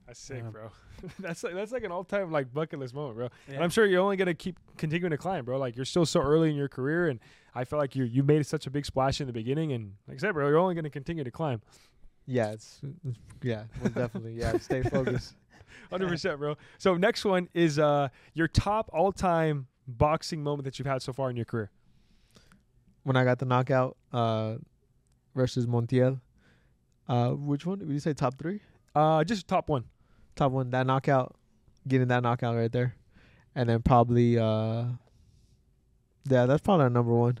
That's sick, Yeah. bro. *laughs* that's like that's like an all time like bucket list moment, bro. And I'm sure you're only gonna keep continuing to climb, bro. Like you're still so early in your career, and I feel like you you made such a big splash in the beginning, and like I said, bro, you're only gonna continue to climb. yeah it's, it's yeah most definitely yeah *laughs* stay focused Hundred percent, bro. So next one is uh your top all time boxing moment that you've had so far in your career. when I got the knockout uh versus Montiel uh which one? Did you say top 3 Uh, just top one. top one that knockout getting that knockout right there. And then probably uh yeah that's probably our number one.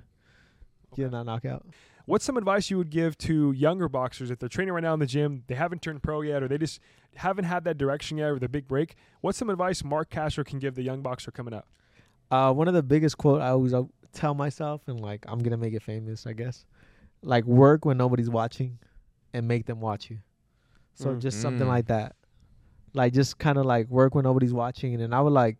Getting that knockout. What's some advice you would give to younger boxers if they're training right now in the gym, they haven't turned pro yet, or they just haven't had that direction yet, or the big break? What's some advice Marc Castro can give the young boxer coming up? uh one of the biggest quote i always uh, tell myself and like i'm gonna make it famous i guess. Like work when nobody's watching and make them watch you. So Mm. just something Mm. like that. Like just kind of like work when nobody's watching. And i would like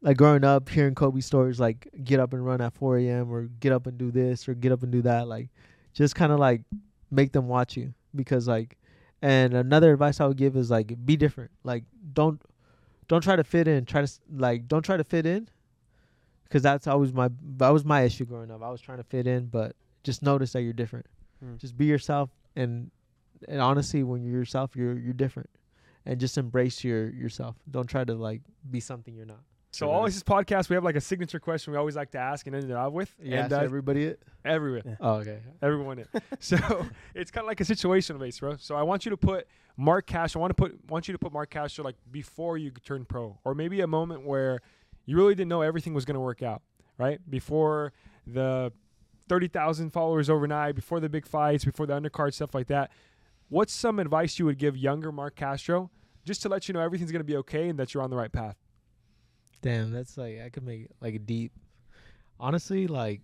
like growing up hearing kobe stories like get up and run at 4 a.m or get up and do this or get up and do that like just kind of like make them watch you. Because like and another advice i would give is like be different. Like don't don't try to fit in. Try to like don't try to fit in. Because that's always my that was my issue growing up. I was trying to fit in but just notice that you're different. Hmm. just be yourself and and honestly when you're yourself you're you're different and just embrace your yourself don't try to like be something you're not So Sure. always this podcast, we have like a signature question we always like to ask and end it off with. yeah and so uh, everybody it everyone, Yeah. oh okay everyone. in. *laughs* so it's kind of like a situational base, bro. So I want you to put Mark Cash. I want to put want you to put Marc Castro like before you turned pro, or maybe a moment where you really didn't know everything was going to work out, right? Before the thirty thousand followers overnight, before the big fights, before the undercard stuff like that. What's some advice you would give younger Marc Castro, just to let you know everything's going to be okay and that you're on the right path? damn that's like i could make like a deep honestly like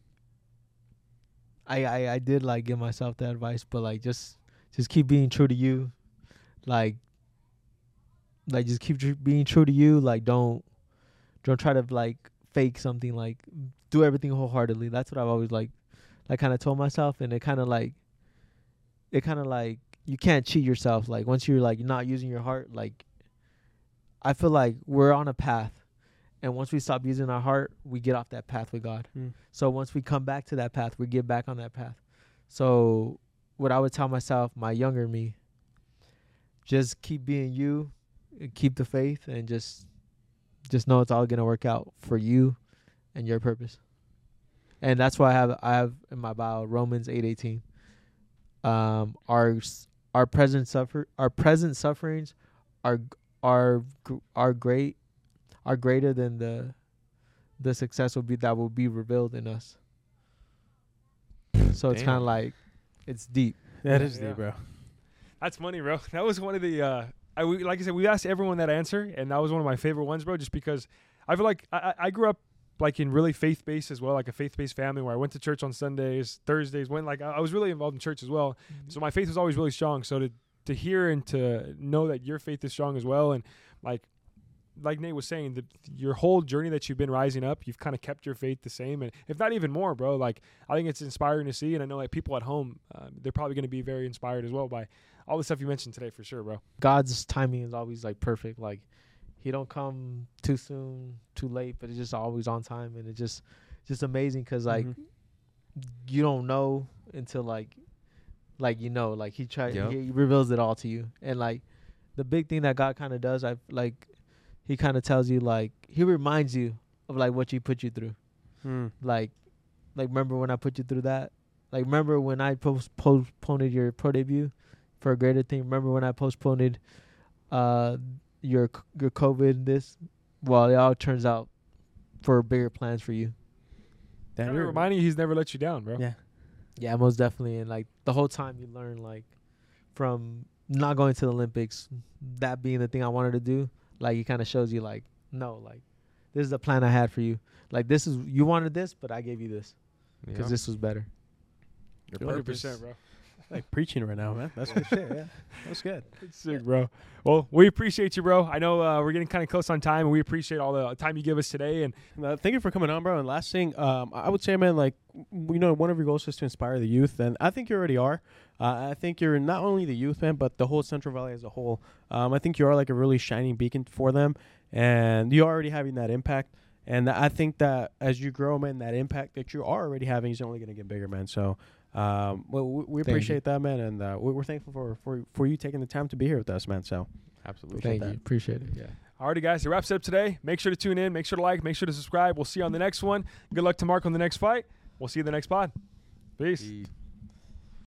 I, I i did like give myself that advice but like just just keep being true to you like like just keep tr- being true to you like don't don't try to like fake something like do everything wholeheartedly that's what i've always like like kind of told myself and it kind of like it kind of like you can't cheat yourself like once you're like not using your heart like i feel like we're on a path and once we stop using our heart we get off that path with god. Mm. so once we come back to that path we get back on that path. So what i would tell myself my younger me just keep being you and keep the faith and just just know it's all gonna work out for you and your purpose and that's why i have i have in my bio romans eight eighteen. um our our present suffer our present sufferings are are are great are greater than the the success will be that will be revealed in us so it's kind of like it's deep That is Yeah. deep, bro. That's money, bro. *laughs* That was one of the. Uh, I we, like I said, we asked everyone that answer, and that was one of my favorite ones, bro. Just because I feel like I, I I grew up like in really faith based as well, like a faith based family where I went to church on Sundays, Thursdays. Went like I was really involved in church as well. So my faith was always really strong. So to to hear and to know that your faith is strong as well, and like like Nate was saying, the, your whole journey that you've been rising up, you've kind of kept your faith the same, and if not even more, bro. Like I think it's inspiring to see, and I know like people at home, uh, they're probably going to be very inspired as well by all the stuff you mentioned today, for sure, bro. God's timing is always like perfect. Like he don't come too soon, too late, but it's just always on time, and it's just just amazing because like Mhm. you don't know until like like you know like he try Yep. he reveals it all to you and like the big thing that god kind of does i like he kind of tells you like he reminds you of like what you put you through Mm. like like remember when i put you through that like remember when i post- postponed your pro debut for a greater thing remember when i postponed uh your c- your covid this well it all turns out for bigger plans for you Damn, you're reminding you he's never let you down, bro. Yeah. Yeah, most definitely. And like the whole time you learn like from not going to the Olympics, that being the thing I wanted to do, like it kind of shows you like no, like this is the plan I had for you. Like this is you wanted this, but I gave you this because Yeah. this was better. Your Hundred purpose. percent, bro. Like preaching right now, man. That's good shit. Yeah, that's good. It's sick, bro. Well, we appreciate you, bro. I know uh, we're getting kind of close on time, and we appreciate all the time you give us today. And Uh, thank you for coming on, bro. And last thing, um, I would say, man, like you know, one of your goals is to inspire the youth, and I think you already are. Uh, I think you're not only the youth, man, but the whole Central Valley as a whole. Um, I think you are like a really shining beacon for them, and you're already having that impact. And I think that as you grow, man, that impact that you are already having is only going to get bigger, man. So, um, well, we, we Thank you. appreciate that, man, and uh, we- we're thankful for, for for you taking the time to be here with us, man. So, Absolutely. Appreciate Thank that. you, appreciate it. Yeah. alrighty, guys, it wraps it up today. Make sure to tune in. Make sure to like. Make sure to subscribe. We'll see you on the next one. Good luck to Marc on the next fight. We'll see you in the next pod. Peace. Peace.